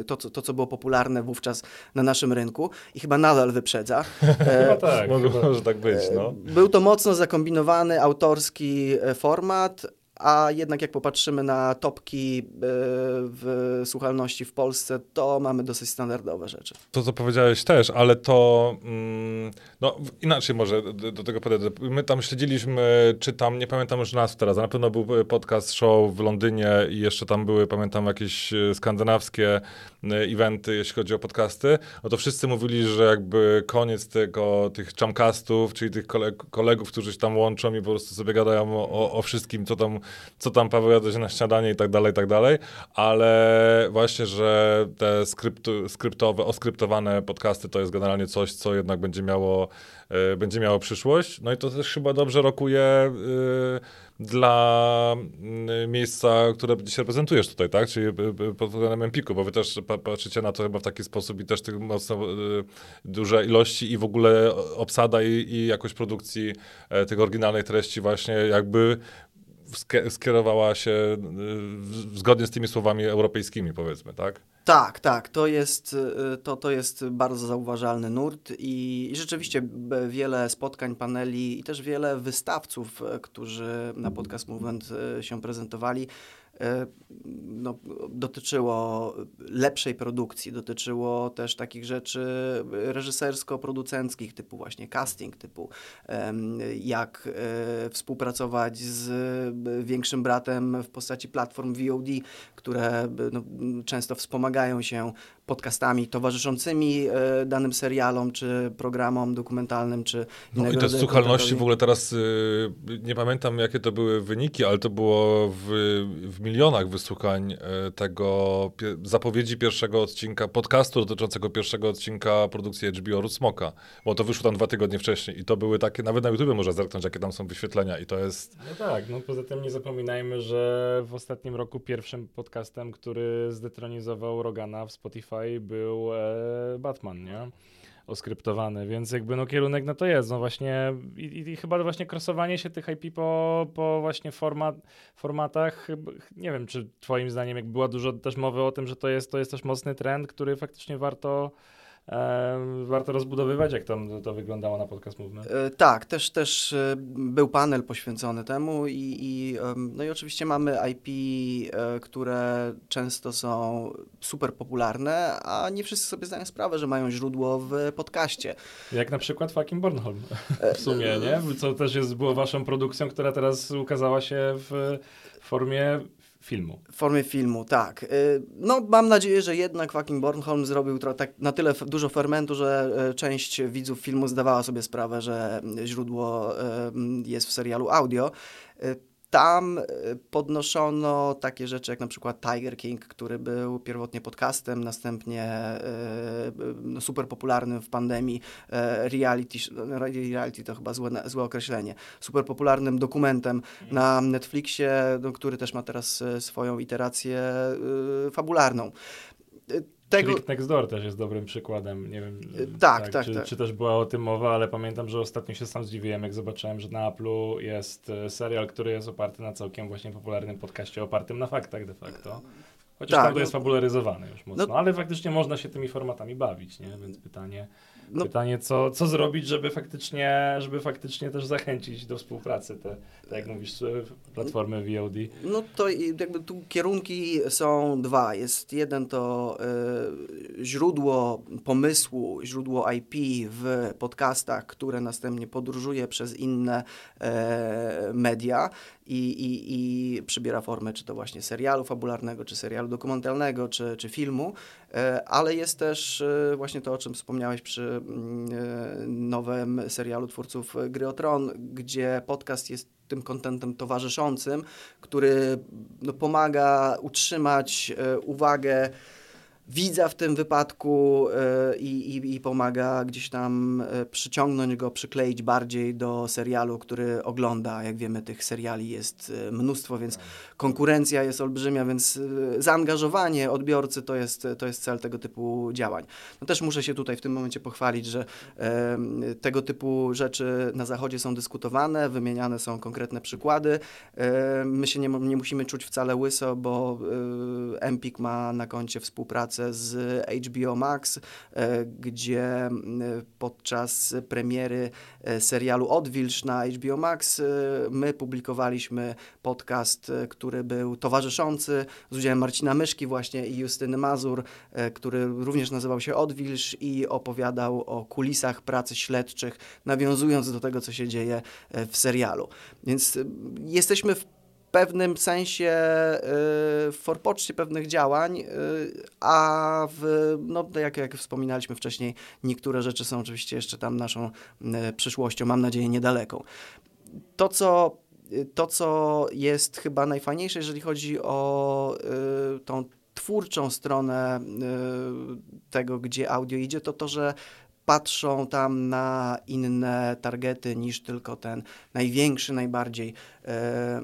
to, co, to, co było popularne wówczas na naszym rynku i chyba nadal wyprzedza. [LAUGHS] E, Chyba tak. Mogło, chyba. może tak być, no. Był to mocno zakombinowany, autorski e, format, a jednak jak popatrzymy na topki e, w słuchalności w Polsce, to mamy dosyć standardowe rzeczy. To, co powiedziałeś też, ale to mm, no, inaczej może do, do tego podejdę. My tam śledziliśmy, czy tam, nie pamiętam już nazw teraz, na pewno był podcast show w Londynie i jeszcze tam były, pamiętam, jakieś e, skandynawskie e, eventy, jeśli chodzi o podcasty. No to wszyscy mówili, że jakby koniec tego, tych chamcastów, czyli tych koleg- kolegów, którzy się tam łączą i po prostu sobie gadają o, o wszystkim, co tam, co tam Paweł jadł na śniadanie i tak dalej, i tak dalej, ale właśnie, że te skryptowe, oskryptowane podcasty to jest generalnie coś, co jednak będzie miało, e, będzie miało przyszłość. No i to też chyba dobrze rokuje e, dla mm, miejsca, które dzisiaj reprezentujesz tutaj, tak? Czyli e, e, pod względem Empiku, bo wy też pa, patrzycie na to chyba w taki sposób i też tych mocno e, duże ilości i w ogóle obsada i, i jakość produkcji e, tych oryginalnych treści właśnie jakby skierowała się y, zgodnie z tymi słowami europejskimi, powiedzmy, tak? Tak, tak, to jest, y, to, to jest bardzo zauważalny nurt i, i rzeczywiście wiele spotkań, paneli i też wiele wystawców, e, którzy na Podcast Movement się prezentowali, no, dotyczyło lepszej produkcji, dotyczyło też takich rzeczy reżysersko-producenckich, typu właśnie casting, typu jak e, współpracować z e, większym bratem w postaci platform VOD, które e, no, często wspomagają się podcastami towarzyszącymi e, danym serialom, czy programom dokumentalnym, czy No i te słuchalności w ogóle teraz, y, nie pamiętam jakie to były wyniki, ale to było w, w milionach wysłuchań y, tego pie, zapowiedzi pierwszego odcinka, podcastu dotyczącego pierwszego odcinka produkcji HBO Rusmoka, bo to wyszło tam dwa tygodnie wcześniej i to były takie, nawet na YouTube można zerknąć, jakie tam są wyświetlenia i to jest, No tak, no poza tym nie zapominajmy, że w ostatnim roku pierwszym podcastem, który zdetronizował Rogana w Spotify był e, Batman, nie? Oskryptowany, więc jakby no kierunek na to jest, no właśnie i, i, chyba właśnie krosowanie się tych IP po, po właśnie format, formatach, nie wiem, czy twoim zdaniem jak była dużo też mowy o tym, że to jest, to jest też mocny trend, który faktycznie warto warto rozbudowywać, jak tam to, wyglądało na Podcast Movement. E, Tak, też, też e, był panel poświęcony temu i, i, no i oczywiście mamy IP, e, które często są super popularne, a nie wszyscy sobie zdają sprawę, że mają źródło w podcaście. Jak na przykład fucking Bornholm [LAUGHS] w sumie, nie? Co też jest, było waszą produkcją, która teraz ukazała się w formie filmu. W formie filmu, tak. Y, No, mam nadzieję, że jednak fucking Bornholm zrobił tak, na tyle dużo fermentu, że e, część widzów filmu zdawała sobie sprawę, że źródło e, jest w serialu audio. Y, Tam e, podnoszono takie rzeczy jak na przykład Tiger King, który był pierwotnie podcastem, następnie no, super popularnym w pandemii e, reality, no, reality to chyba złe, złe określenie, super popularnym dokumentem na Netflixie, no, który też ma teraz swoją iterację fabularną. Tego, Click Next Door też jest dobrym przykładem. Nie wiem, Y, tak, tak, czy, tak. czy też była o tym mowa, ale pamiętam, że ostatnio się sam zdziwiłem, jak zobaczyłem, że na Apple'u jest e, serial, który jest oparty na całkiem właśnie popularnym podcaście, opartym na faktach de facto. Chociaż Tak, tam to no- jest fabularyzowane już mocno, no- ale faktycznie można się tymi formatami bawić, nie? Więc pytanie, No- pytanie co, co zrobić, żeby faktycznie, żeby faktycznie też zachęcić do współpracy te, tak jak mówisz, platformy VOD. No to jakby tu kierunki są dwa. Jest jeden to y, źródło pomysłu, źródło IP w podcastach, które następnie podróżuje przez inne e, media i, i, i przybiera formę czy to właśnie serialu fabularnego, czy serialu dokumentalnego, czy, czy filmu, e, ale jest też e, właśnie to, o czym wspomniałeś przy mm, nowym serialu twórców Gry o Tron, gdzie podcast jest tym kontentem towarzyszącym, który no, pomaga utrzymać e, uwagę widza w tym wypadku e, i, i, i pomaga gdzieś tam e, przyciągnąć go, przykleić bardziej do serialu, który ogląda. Jak wiemy, tych seriali jest e, mnóstwo, więc konkurencja jest olbrzymia, więc zaangażowanie odbiorcy to jest, to jest cel tego typu działań. No też muszę się tutaj w tym momencie pochwalić, że tego typu rzeczy na Zachodzie są dyskutowane, wymieniane są konkretne przykłady. My się nie, nie musimy czuć wcale łyso, bo Empik ma na koncie współpracę z HBO Max, e, gdzie podczas premiery e, serialu Odwilż na HBO Max e, my publikowaliśmy podcast, który był towarzyszący z udziałem Marcina Myszki właśnie i Justyny Mazur, który również nazywał się Odwilż i opowiadał o kulisach pracy śledczych, nawiązując do tego, co się dzieje w serialu. Więc jesteśmy w pewnym sensie e, w forpoczcie pewnych działań, e, a w, no, jak, jak wspominaliśmy wcześniej, niektóre rzeczy są oczywiście jeszcze tam naszą e, przyszłością, mam nadzieję, niedaleką. To, co to, co jest chyba najfajniejsze, jeżeli chodzi o y, tą twórczą stronę y, tego, gdzie audio idzie, to to, że patrzą tam na inne targety niż tylko ten największy, najbardziej, e,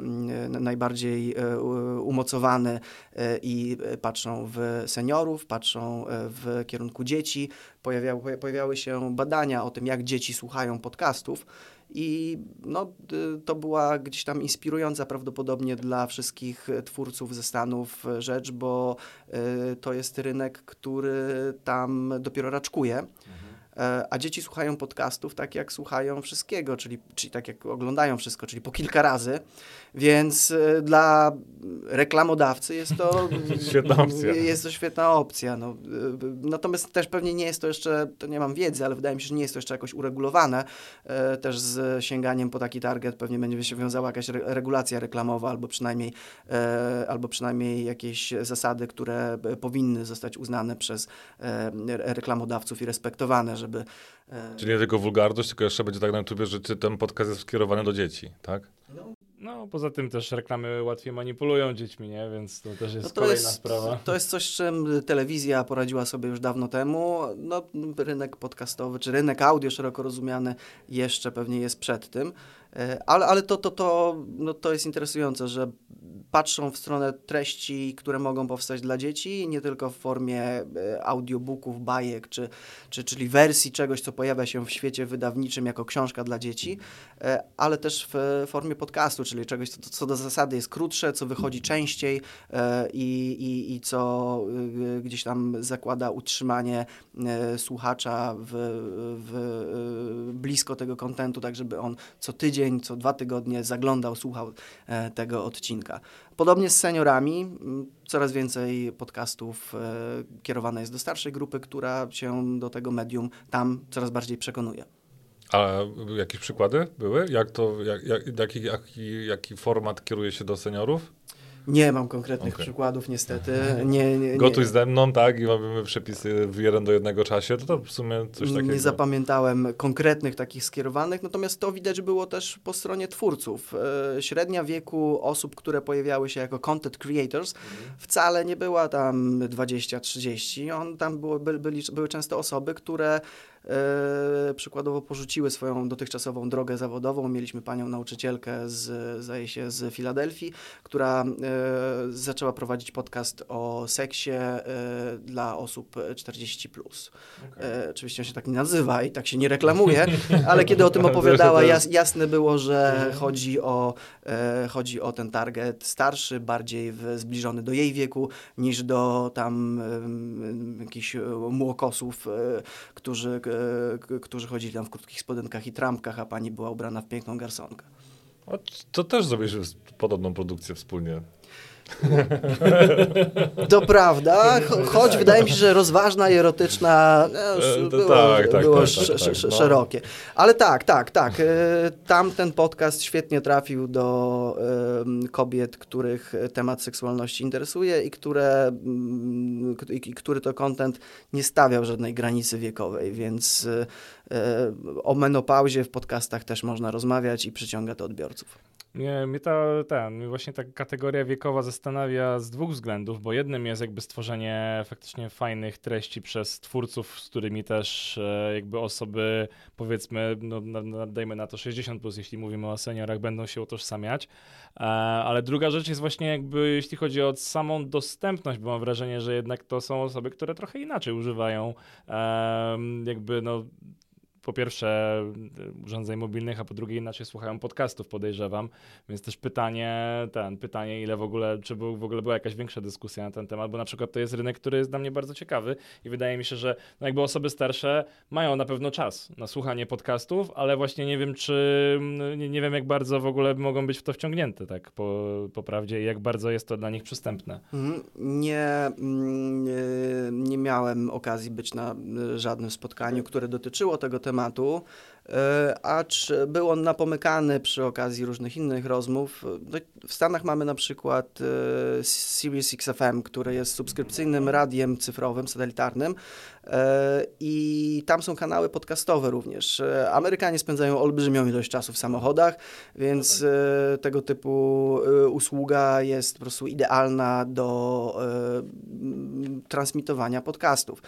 najbardziej e, umocowany e, i patrzą w seniorów, patrzą w kierunku dzieci. Pojawiały, pojawiały się badania o tym, jak dzieci słuchają podcastów. I no, to była gdzieś tam inspirująca prawdopodobnie dla wszystkich twórców ze Stanów rzecz, bo to jest rynek, który tam dopiero raczkuje. E, A dzieci słuchają podcastów tak, jak słuchają wszystkiego, czyli, czyli tak, jak oglądają wszystko, czyli po kilka razy. Więc e, dla reklamodawcy jest to [LAUGHS] Świetna opcja. Jest to świetna opcja. No. Y, Natomiast też pewnie nie jest to jeszcze, to nie mam wiedzy, ale wydaje mi się, że nie jest to jeszcze jakoś uregulowane. E, Też z sięganiem po taki target pewnie będzie się wiązała jakaś re- regulacja reklamowa, albo przynajmniej, e, albo przynajmniej jakieś zasady, które e, powinny zostać uznane przez e, re- reklamodawców i respektowane, żeby... e, Czyli nie tylko wulgarność, tylko jeszcze będzie tak na YouTubie, że ten podcast jest skierowany do dzieci, tak? No, poza tym też reklamy łatwiej manipulują dziećmi, nie? Więc to też jest No to kolejna jest, sprawa. to jest coś, z czym telewizja poradziła sobie już dawno temu. No, rynek podcastowy, czy rynek audio szeroko rozumiany jeszcze pewnie jest przed tym. E, Ale, ale to, to, to, no, to jest interesujące, że patrzą w stronę treści, które mogą powstać dla dzieci, nie tylko w formie e, audiobooków, bajek, czy, czy, czyli wersji czegoś, co pojawia się w świecie wydawniczym jako książka dla dzieci, ale też w formie podcastu, czyli czegoś, co, co do zasady jest krótsze, co wychodzi częściej e, i, i, i co gdzieś tam zakłada utrzymanie e, słuchacza w, w, blisko tego kontentu, tak żeby on co tydzień, co dwa tygodnie zaglądał, słuchał e, tego odcinka. Podobnie z seniorami. Coraz więcej podcastów e, kierowane jest do starszej grupy, która się do tego medium tam coraz bardziej przekonuje. A jakieś przykłady były? Jak to, jak, jak, jaki, jaki, jaki format kieruje się do seniorów? Nie mam konkretnych Okej. przykładów, niestety. Nie, nie, nie. Gotuj ze mną, tak? I mamy przepisy w jeden do jednego czasie. To, to w sumie coś takiego. Nie zapamiętałem konkretnych takich skierowanych, natomiast to widać było też po stronie twórców. E, Średnia wieku osób, które pojawiały się jako content creators, wcale nie była tam 20-30. On tam było, by, byli, były często osoby, które przykładowo porzuciły swoją dotychczasową drogę zawodową. Mieliśmy panią nauczycielkę z, zdaje się, z Filadelfii, która e, zaczęła prowadzić podcast o seksie dla osób 40+. Plus. Okay. Oczywiście on się tak nie nazywa i tak się nie reklamuje, [LAUGHS] ale kiedy o tym opowiadała, jas, jasne było, że mhm. chodzi o, chodzi o ten target starszy, bardziej zbliżony do jej wieku, niż do tam jakichś młokosów, którzy, którzy chodzili tam w krótkich spodenkach i trampkach, a pani była ubrana w piękną garsonkę. to też zrobiliśmy podobną produkcję wspólnie. [LAUGHS] To prawda, choć wydaje mi się, że rozważna i erotyczna no, było, tak, tak, było tak, tak, tak, szerokie. Ale tak, tak, tak. E, tamten podcast świetnie trafił do kobiet, których temat seksualności interesuje i, które, mm, i który to content nie stawiał żadnej granicy wiekowej, więc e, o menopauzie w podcastach też można rozmawiać i przyciąga to odbiorców. Mnie, mnie ta, ten, właśnie ta kategoria wiekowa zastanawia z dwóch względów, bo jednym jest jakby stworzenie faktycznie fajnych treści przez twórców, z którymi też e, jakby osoby, powiedzmy, no, na, dajmy na to 60+, plus, jeśli mówimy o seniorach, będą się utożsamiać. E, ale druga rzecz jest właśnie jakby, jeśli chodzi o samą dostępność, bo mam wrażenie, że jednak to są osoby, które trochę inaczej używają jakby no po pierwsze urządzeń mobilnych, a po drugie inaczej słuchają podcastów, podejrzewam. Więc też pytanie, ten, pytanie, ile w ogóle, czy był, w ogóle była jakaś większa dyskusja na ten temat, bo na przykład to jest rynek, który jest dla mnie bardzo ciekawy i wydaje mi się, że no jakby osoby starsze mają na pewno czas na słuchanie podcastów, ale właśnie nie wiem, czy, nie, nie wiem jak bardzo w ogóle mogą być w to wciągnięte, tak, po, po prawdzie i jak bardzo jest to dla nich przystępne. Mhm. Nie, nie, nie miałem okazji być na żadnym spotkaniu, które dotyczyło tego tematu, tematu, e, acz był on napomykany przy okazji różnych innych rozmów. No, w Stanach mamy na przykład e, Sirius XFM, który jest subskrypcyjnym radiem cyfrowym, satelitarnym e, i tam są kanały podcastowe również. Amerykanie spędzają olbrzymią ilość czasu w samochodach, więc no tak. tego typu usługa jest po prostu idealna do transmitowania podcastów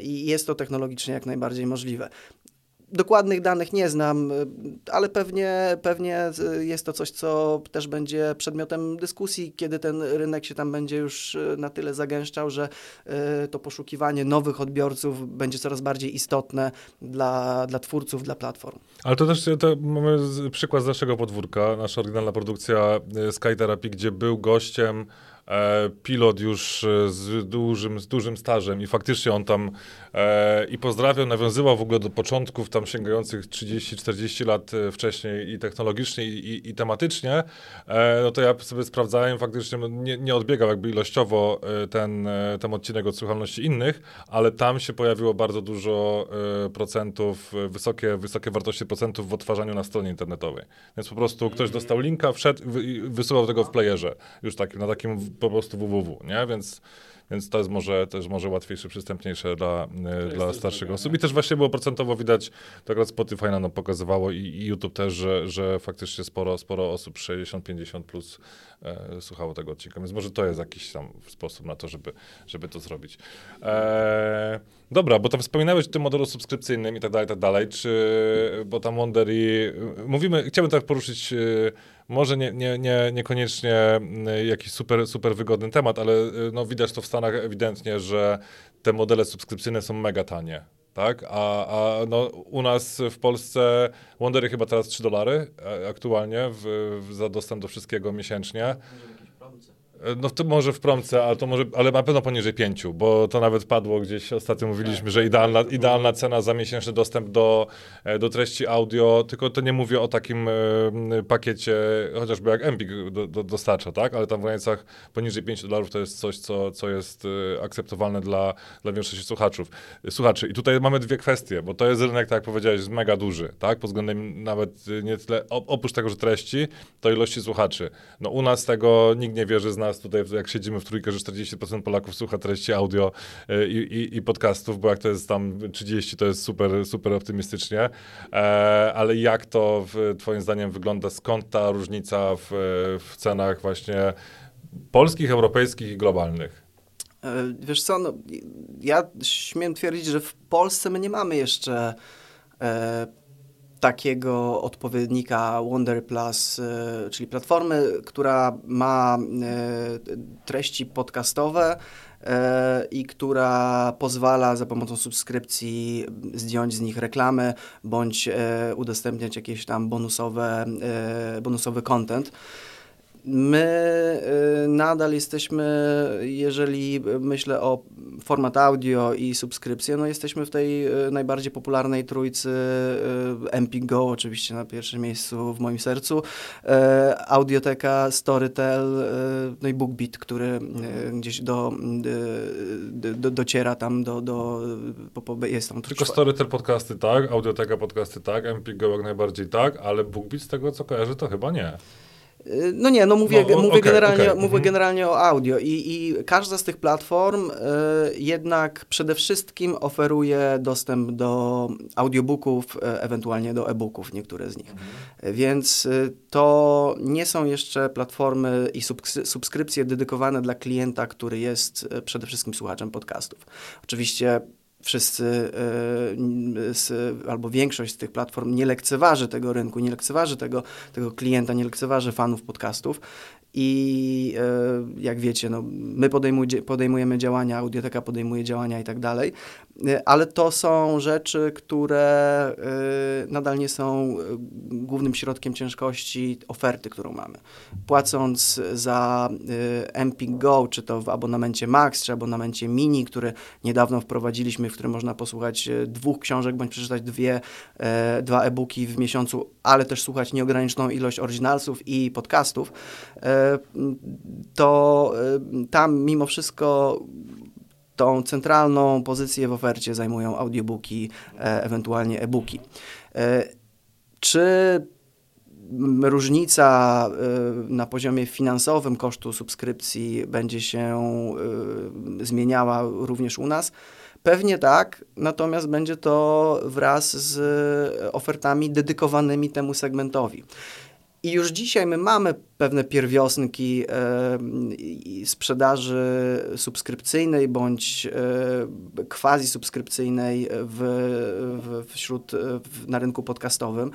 i jest to technologicznie jak najbardziej możliwe. Dokładnych danych nie znam, ale pewnie, pewnie jest to coś, co też będzie przedmiotem dyskusji, kiedy ten rynek się tam będzie już y, na tyle zagęszczał, że y, to poszukiwanie nowych odbiorców będzie coraz bardziej istotne dla, dla twórców, dla platform. Ale to też to mamy przykład z naszego podwórka, nasza oryginalna produkcja Sky Therapy, gdzie był gościem E, pilot już e, z dużym, z dużym stażem i faktycznie on tam e, i pozdrawiał, nawiązywał w ogóle do początków tam sięgających 30-40 lat wcześniej i technologicznie i, i, tematycznie, no to ja sobie sprawdzałem, faktycznie no, nie, nie odbiegał jakby ilościowo ten, ten odcinek od słuchalności innych, ale tam się pojawiło bardzo dużo procentów, wysokie, wysokie wartości procentów w odtwarzaniu na stronie internetowej. Więc po prostu ktoś mhm. dostał linka, wszedł i wysyłał tego w playerze, już takim, na takim po prostu www, nie? Więc, więc to jest może też może łatwiejsze, przystępniejsze dla, dla starszych osób. I też właśnie było procentowo widać, to akurat Spotify nam pokazywało i, i YouTube też, że, że faktycznie sporo, sporo osób 60-50 plus e, słuchało tego odcinka. Więc może to jest jakiś tam sposób na to, żeby, żeby to zrobić. E, dobra, bo tam wspominałeś o tym modelu subskrypcyjnym i tak dalej, i tak dalej, czy, bo tam Wondery, mówimy, chciałbym tak poruszyć e, może nie, nie, nie, niekoniecznie mm, jakiś super, super wygodny temat, ale y, no, widać to w Stanach ewidentnie, że te modele subskrypcyjne są mega tanie. Tak? A, a no, u nas w Polsce Wondery chyba teraz 3 dolary e, aktualnie w, w, za dostęp do wszystkiego miesięcznie. No to może w promce, ale to może, ale na pewno poniżej pięciu, bo to nawet padło gdzieś ostatnio mówiliśmy, że idealna, idealna cena za miesięczny dostęp do, e, do treści audio, tylko to nie mówię o takim e, pakiecie, chociażby jak Empik do, do, dostarcza, tak? Ale tam w granicach poniżej 5 dolarów to jest coś, co, co jest e, akceptowalne dla, dla większości słuchaczów, słuchaczy. I tutaj mamy dwie kwestie, bo to jest rynek, tak jak powiedziałeś, mega duży, tak? Pod względem nawet nie tyle, oprócz tego, że treści, to ilości słuchaczy. No u nas tego nikt nie wierzy z nas tutaj, jak siedzimy w trójkę, że 40% Polaków słucha treści audio e, i, i, i, podcastów, bo jak to jest tam 30, to jest super, super optymistycznie. E, ale jak to w, twoim zdaniem wygląda? Skąd ta różnica w, w cenach właśnie polskich, europejskich i globalnych? E, wiesz co, no, ja śmiem twierdzić, że w Polsce my nie mamy jeszcze takiego odpowiednika Wonder Plus, czyli platformy, która ma treści podcastowe, i która pozwala za pomocą subskrypcji zdjąć z nich reklamy bądź udostępniać jakieś tam bonusowe, bonusowy content. My y, nadal jesteśmy, jeżeli myślę o format audio i subskrypcję, no jesteśmy w tej y, najbardziej popularnej trójcy y, Empik Go, oczywiście na pierwszym miejscu w moim sercu, Audioteka, Storytel, no i BookBeat, który gdzieś do, do, dociera tam do, do jest tam. Tylko Storytel podcasty tak, Audioteka podcasty tak, Empik Go jak najbardziej tak, ale BookBeat z tego co kojarzę to chyba nie. No nie, no mówię, no, mówię, okay, generalnie, okay. mówię mhm. generalnie o audio i, i każda z tych platform y, jednak przede wszystkim oferuje dostęp do audiobooków, y, ewentualnie do e-booków, niektóre z nich. Mhm. Więc y, to nie są jeszcze platformy i subskrypcje dedykowane dla klienta, który jest przede wszystkim słuchaczem podcastów. Oczywiście wszyscy e, albo większość z tych platform nie lekceważy tego rynku, nie lekceważy tego, tego klienta, nie lekceważy fanów podcastów i e, jak wiecie, no, my podejmujemy działania, Audioteka podejmuje działania i tak dalej, e, ale to są rzeczy, które e, nadal nie są głównym środkiem ciężkości oferty, którą mamy. Płacąc za Empik Go, czy to w abonamencie Max, czy abonamencie Mini, który niedawno wprowadziliśmy, w którym można posłuchać dwóch książek, bądź przeczytać dwie, dwa e-booki w miesiącu, ale też słuchać nieograniczoną ilość oryginalsów i podcastów, to y, tam mimo wszystko tą centralną pozycję w ofercie zajmują audiobooki, e, ewentualnie e-booki. E, czy różnica y, na poziomie finansowym kosztu subskrypcji będzie się y, zmieniała również u nas? Pewnie tak, natomiast będzie to wraz z ofertami dedykowanymi temu segmentowi. I już dzisiaj my mamy pewne pierwiosnki e, sprzedaży subskrypcyjnej bądź e, quasi-subskrypcyjnej w, w, wśród, w, na rynku podcastowym.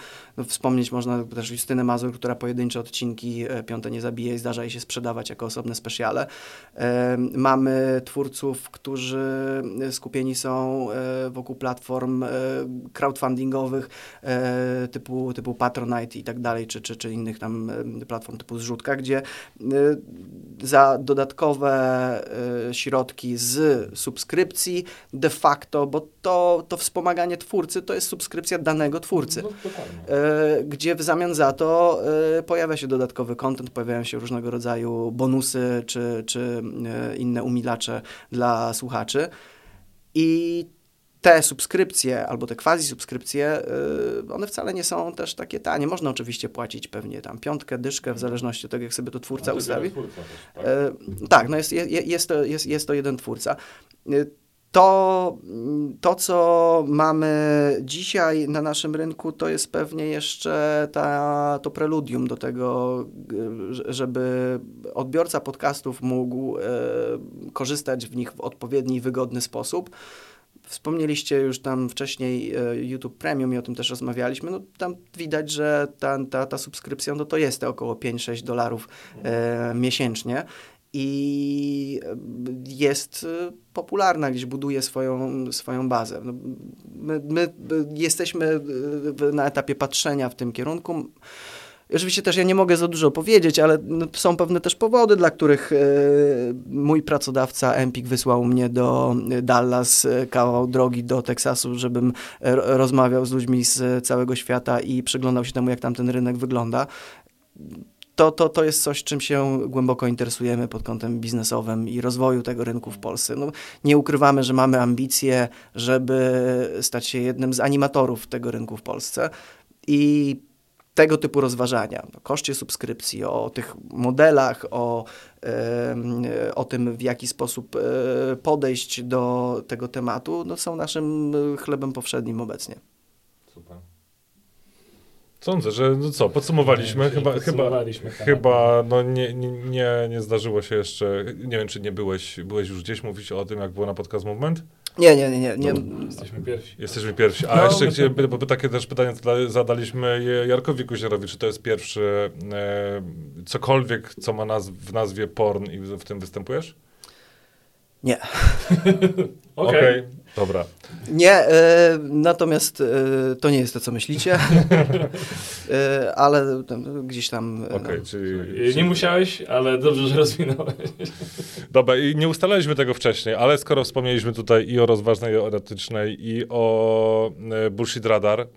Wspomnieć można też Justynę Mazur, która pojedyncze odcinki e, Piąte Nie Zabije i zdarza jej się sprzedawać jako osobne specjale. E, mamy twórców, którzy skupieni są e, wokół platform e, crowdfundingowych typu, typu Patronite i tak dalej, czy, czy, czy innych tam platform typu zrzutka, gdzie y, za dodatkowe y, środki z subskrypcji de facto, bo to, to wspomaganie twórcy to jest subskrypcja danego twórcy, no, y, gdzie w zamian za to pojawia się dodatkowy content, pojawiają się różnego rodzaju bonusy czy, czy inne umilacze dla słuchaczy. I te subskrypcje albo te quasi-subskrypcje, yy, one wcale nie są też takie tanie. Można oczywiście płacić pewnie tam piątkę, dyszkę, w zależności od tego, jak sobie to twórca no, ustawi. Twórca też, tak? Yy, tak, no jest, jest, to, jest, jest to jeden twórca. Yy, to, to, co mamy dzisiaj na naszym rynku, to jest pewnie jeszcze ta, to preludium do tego, żeby odbiorca podcastów mógł e, korzystać w nich w odpowiedni, wygodny sposób. Wspomnieliście już tam wcześniej e, YouTube Premium i o tym też rozmawialiśmy. No, tam widać, że ta, ta, ta subskrypcja no, to jest te około 5-6 dolarów e, miesięcznie i e, jest e, popularna, gdzieś buduje swoją, swoją bazę. No, my, my jesteśmy na etapie patrzenia w tym kierunku. Oczywiście też ja nie mogę za dużo powiedzieć, ale no, są pewne też powody, dla których e, mój pracodawca Empik wysłał mnie do Dallas, e, kawał drogi do Teksasu, żebym rozmawiał z ludźmi z całego świata i przyglądał się temu, jak tam ten rynek wygląda. To, to, to jest coś, czym się głęboko interesujemy pod kątem biznesowym i rozwoju tego rynku w Polsce. No, nie ukrywamy, że mamy ambicje, żeby stać się jednym z animatorów tego rynku w Polsce. I tego typu rozważania, o koszcie subskrypcji, o tych modelach, o, o tym, w jaki sposób e, podejść do tego tematu, no, są naszym chlebem powszednim obecnie. Super. Sądzę, że no co, podsumowaliśmy. Nie, chyba, podsumowaliśmy chyba, chyba no nie, nie, nie zdarzyło się jeszcze, nie wiem, czy nie byłeś, byłeś już gdzieś mówić o tym, jak było na podcast Movement? Nie, nie, nie, nie. nie. Jesteśmy pierwsi. Jesteśmy pierwsi. A No. jeszcze chciałem, bo takie też pytanie zada- zadaliśmy Jarkowi Kuzierowi, czy to jest pierwszy e, cokolwiek, co ma naz w nazwie porn i w tym występujesz? nie. [LAUGHS] Okej. Dobra. Nie, e, natomiast e, to nie jest to, co myślicie, [LAUGHS] e, ale tam, gdzieś tam... Okej, no. czyli... Nie musiałeś, ale dobrze, że rozwinąłeś. Dobra, i nie ustalaliśmy tego wcześniej, ale skoro wspomnieliśmy tutaj i o rozważnej, i o erotycznej, i o Bullshit Radar,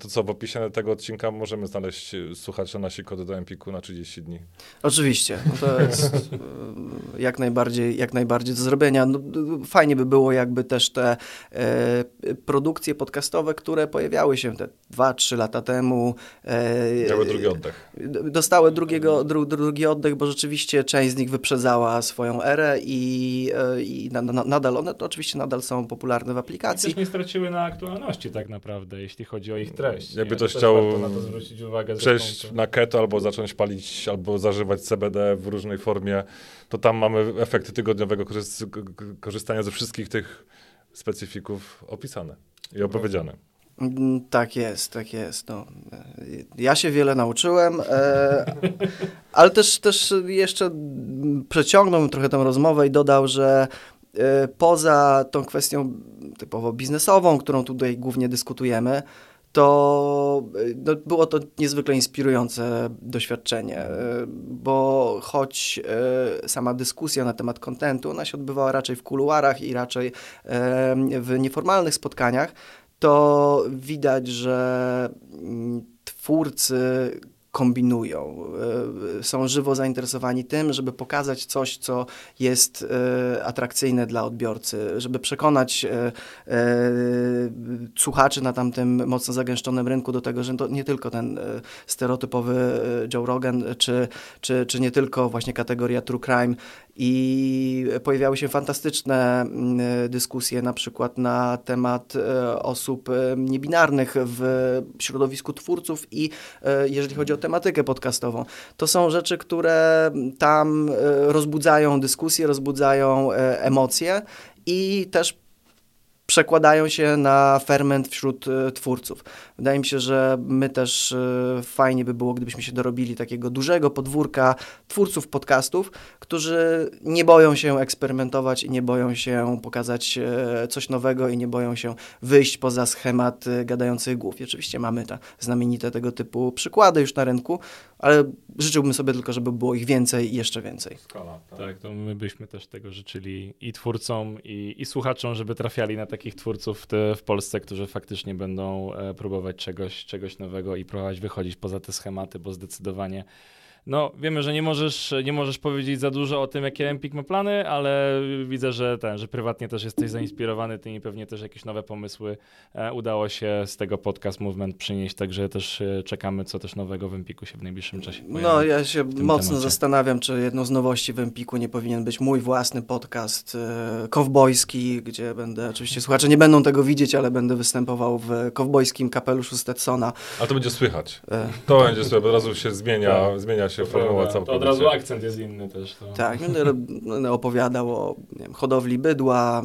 to co, w opisie tego odcinka możemy znaleźć słuchacze nasi kody do Empiku na 30 dni. Oczywiście, no to jest jak najbardziej, jak najbardziej do zrobienia. No, fajnie by było, jakby też te e, produkcje podcastowe, które pojawiały się te 2-3 lata temu. E, Miały drugi oddech. Dostały drugiego, dru, drugi oddech, bo rzeczywiście część z nich wyprzedzała swoją erę i, e, i na, na, nadal one to oczywiście nadal są popularne w I aplikacji. też nie straciły na aktualności tak naprawdę, jeśli chodzi o ich treść. Jakby nie? ktoś chciał na to zwrócić uwagę. Przejść na keto albo zacząć palić, albo zażywać CBD w różnej formie, to tam mamy efekty tygodniowego korzystania ze wszystkich tych specyfików opisane i opowiedziane. Mm, Tak jest, tak jest. No. Ja się wiele nauczyłem, e, [LAUGHS] ale też, też jeszcze przeciągnął trochę tę rozmowę i dodał, że e, poza tą kwestią typowo biznesową, którą tutaj głównie dyskutujemy, to e, no, było to niezwykle inspirujące doświadczenie, e, bo choć e, sama dyskusja na temat kontentu, ona się odbywała raczej w kuluarach i raczej w nieformalnych spotkaniach, to widać, że mm, twórcy kombinują, e, są żywo zainteresowani tym, żeby pokazać coś, co jest e, atrakcyjne dla odbiorcy, żeby przekonać e, słuchaczy na tamtym mocno zagęszczonym rynku do tego, że to nie tylko ten stereotypowy Joe Rogan, czy, czy, czy nie tylko właśnie kategoria true crime i pojawiały się fantastyczne mm, e, dyskusje na przykład na temat e, osób e, niebinarnych w środowisku twórców i jeżeli chodzi o tematykę podcastową. To są rzeczy, które tam rozbudzają dyskusje, rozbudzają emocje i też przekładają się na ferment wśród e, twórców. Wydaje mi się, że my też e, fajnie by było, gdybyśmy się dorobili takiego dużego podwórka twórców podcastów, którzy nie boją się eksperymentować i nie boją się pokazać e, coś nowego i nie boją się wyjść poza schemat gadających głów. I oczywiście mamy te znamienite tego typu przykłady już na rynku, ale życzyłbym sobie tylko, żeby było ich więcej i jeszcze więcej. Skala, Tak, to my byśmy też tego życzyli i twórcom, i, i słuchaczom, żeby trafiali na takich twórców w, te, w Polsce, którzy faktycznie będą e, próbować czegoś, czegoś nowego i próbować wychodzić poza te schematy, bo zdecydowanie no, wiemy, że nie możesz, nie możesz powiedzieć za dużo o tym, jakie Empik ma plany, ale widzę, że ten, że prywatnie też jesteś zainspirowany tym i pewnie też jakieś nowe pomysły e, udało się z tego podcast Movement przynieść, także też e, czekamy, co też nowego w Empiku się w najbliższym czasie pojawi. No, ja się mocno temacie. zastanawiam, czy jedną z nowości w Empiku nie powinien być mój własny podcast e, kowbojski, gdzie będę, oczywiście słuchacze nie będą tego widzieć, ale będę występował w kowbojskim kapeluszu Stetsona. A to będzie słychać. E, To będzie słychać, bo od razu się zmienia, Tak. zmienia się To formuła prawda. To od całkowicie. razu akcent jest inny też. To. tak, będę, będę opowiadał o nie wiem, hodowli bydła,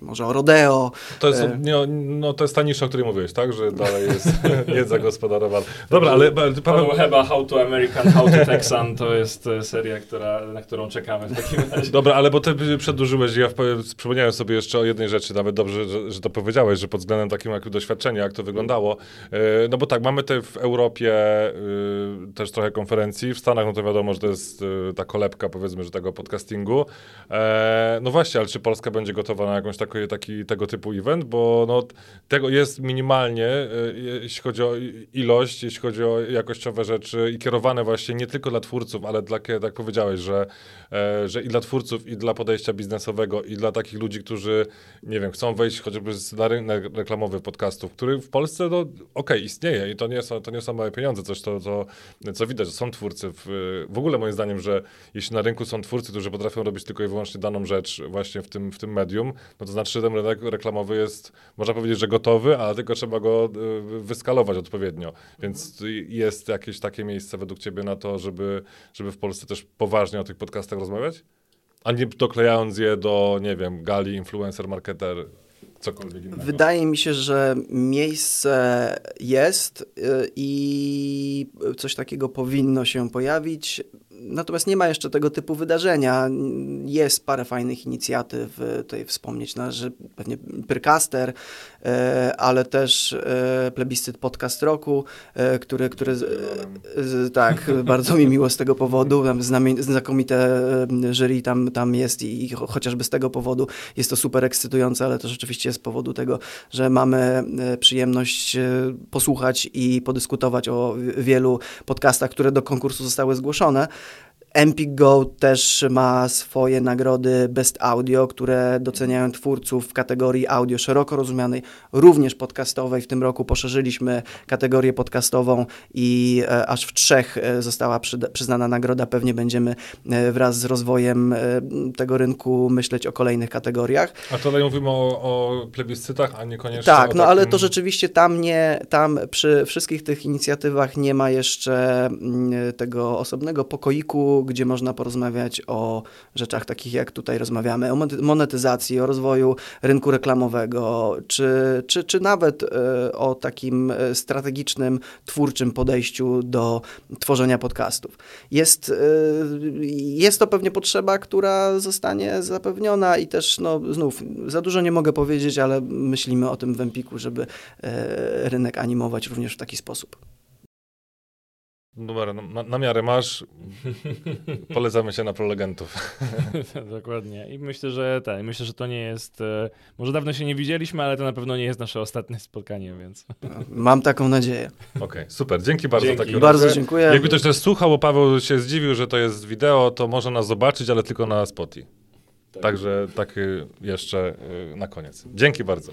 może o rodeo. To jest, E. nie, no, to jest ta nisza, o której mówiłeś, tak? Że dalej jest [LAUGHS] niezagospodarowana. Dobra, ale ale Paweł Heba, How to American, How to Texan, to jest e, seria, która, na którą czekamy w takim razie. Dobra, ale bo ty przedłużyłeś, ja przypomniałem sobie jeszcze o jednej rzeczy, nawet dobrze, że, że to powiedziałeś, że pod względem takim jak doświadczenia, jak to wyglądało. E, No bo tak, mamy te w Europie e, też trochę konferencji, w Stanach no to wiadomo, że to jest e, ta kolebka powiedzmy, że tego podcastingu. E, No właśnie, ale czy Polska będzie gotowa na jakąś taki, taki tego typu event, bo no, tego jest minimalnie, e, jeśli chodzi o ilość, jeśli chodzi o jakościowe rzeczy i kierowane właśnie nie tylko dla twórców, ale dla, tak jak powiedziałeś, że, e, że i dla twórców, i dla podejścia biznesowego, i dla takich ludzi, którzy, nie wiem, chcą wejść chociażby na rynek reklamowy podcastów, który w Polsce, no okej, istnieje i to nie, są, to nie są małe pieniądze, coś to, to, co widać, że są twórcy. W, w ogóle moim zdaniem, że jeśli na rynku są twórcy, którzy potrafią robić tylko i wyłącznie daną rzecz właśnie w tym, w tym medium, no to znaczy, ten rynek reklamowy jest, można powiedzieć, że gotowy, ale tylko trzeba go y, wyskalować odpowiednio. Więc jest jakieś takie miejsce według ciebie na to, żeby, żeby w Polsce też poważnie o tych podcastach rozmawiać? A nie doklejając je do, nie wiem, gali, influencer, marketer, cokolwiek innego. Wydaje mi się, że miejsce jest y, i coś takiego powinno się pojawić. Natomiast nie ma jeszcze tego typu wydarzenia. Jest parę fajnych inicjatyw, y, tutaj wspomnieć należy pewnie Pyrcaster, y, ale też plebiscyt podcast roku, który, który tak, [LAUGHS] bardzo mi miło z tego powodu, tam znakomite jury tam, tam jest i chociażby z tego powodu jest to super ekscytujące, ale to rzeczywiście z powodu tego, że mamy e, przyjemność e, posłuchać i podyskutować o wielu podcastach, które do konkursu zostały zgłoszone. Empik Go też ma swoje nagrody Best Audio, które doceniają twórców w kategorii audio szeroko rozumianej, również podcastowej. W tym roku poszerzyliśmy kategorię podcastową i e, aż w trzech e, została przy, przyznana nagroda. Pewnie będziemy e, wraz z rozwojem e, tego rynku myśleć o kolejnych kategoriach. A tutaj mówimy o, o plebiscytach, a niekoniecznie Tak, no ale to rzeczywiście tam nie, tam przy wszystkich tych inicjatywach nie ma jeszcze mm, tego osobnego pokoiku, gdzie można porozmawiać o rzeczach takich, jak tutaj rozmawiamy, o monet- monetyzacji, o rozwoju rynku reklamowego, czy, czy, czy nawet e, o takim e, strategicznym, twórczym podejściu do tworzenia podcastów. Jest, e, jest to pewnie potrzeba, która zostanie zapewniona i też, no znów, za dużo nie mogę powiedzieć, ale myślimy o tym w Empiku, żeby rynek animować również w taki sposób. Numer na, na, miarę masz. Polecamy się na prelegentów. [LAUGHS] Dokładnie. I myślę, że tak, myślę, że to nie jest. e, Może dawno się nie widzieliśmy, ale to na pewno nie jest nasze ostatnie spotkanie, więc. [LAUGHS] Mam taką nadzieję. Okej, super. Dzięki bardzo. Dzięki. Bardzo razie. dziękuję. Jakby ktoś też słuchał, bo Paweł się zdziwił, że to jest wideo, to może nas zobaczyć, ale tylko na Spotify. Także tak jeszcze y, na koniec. Dzięki bardzo.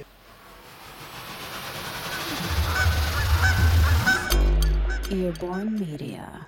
Earborn Media.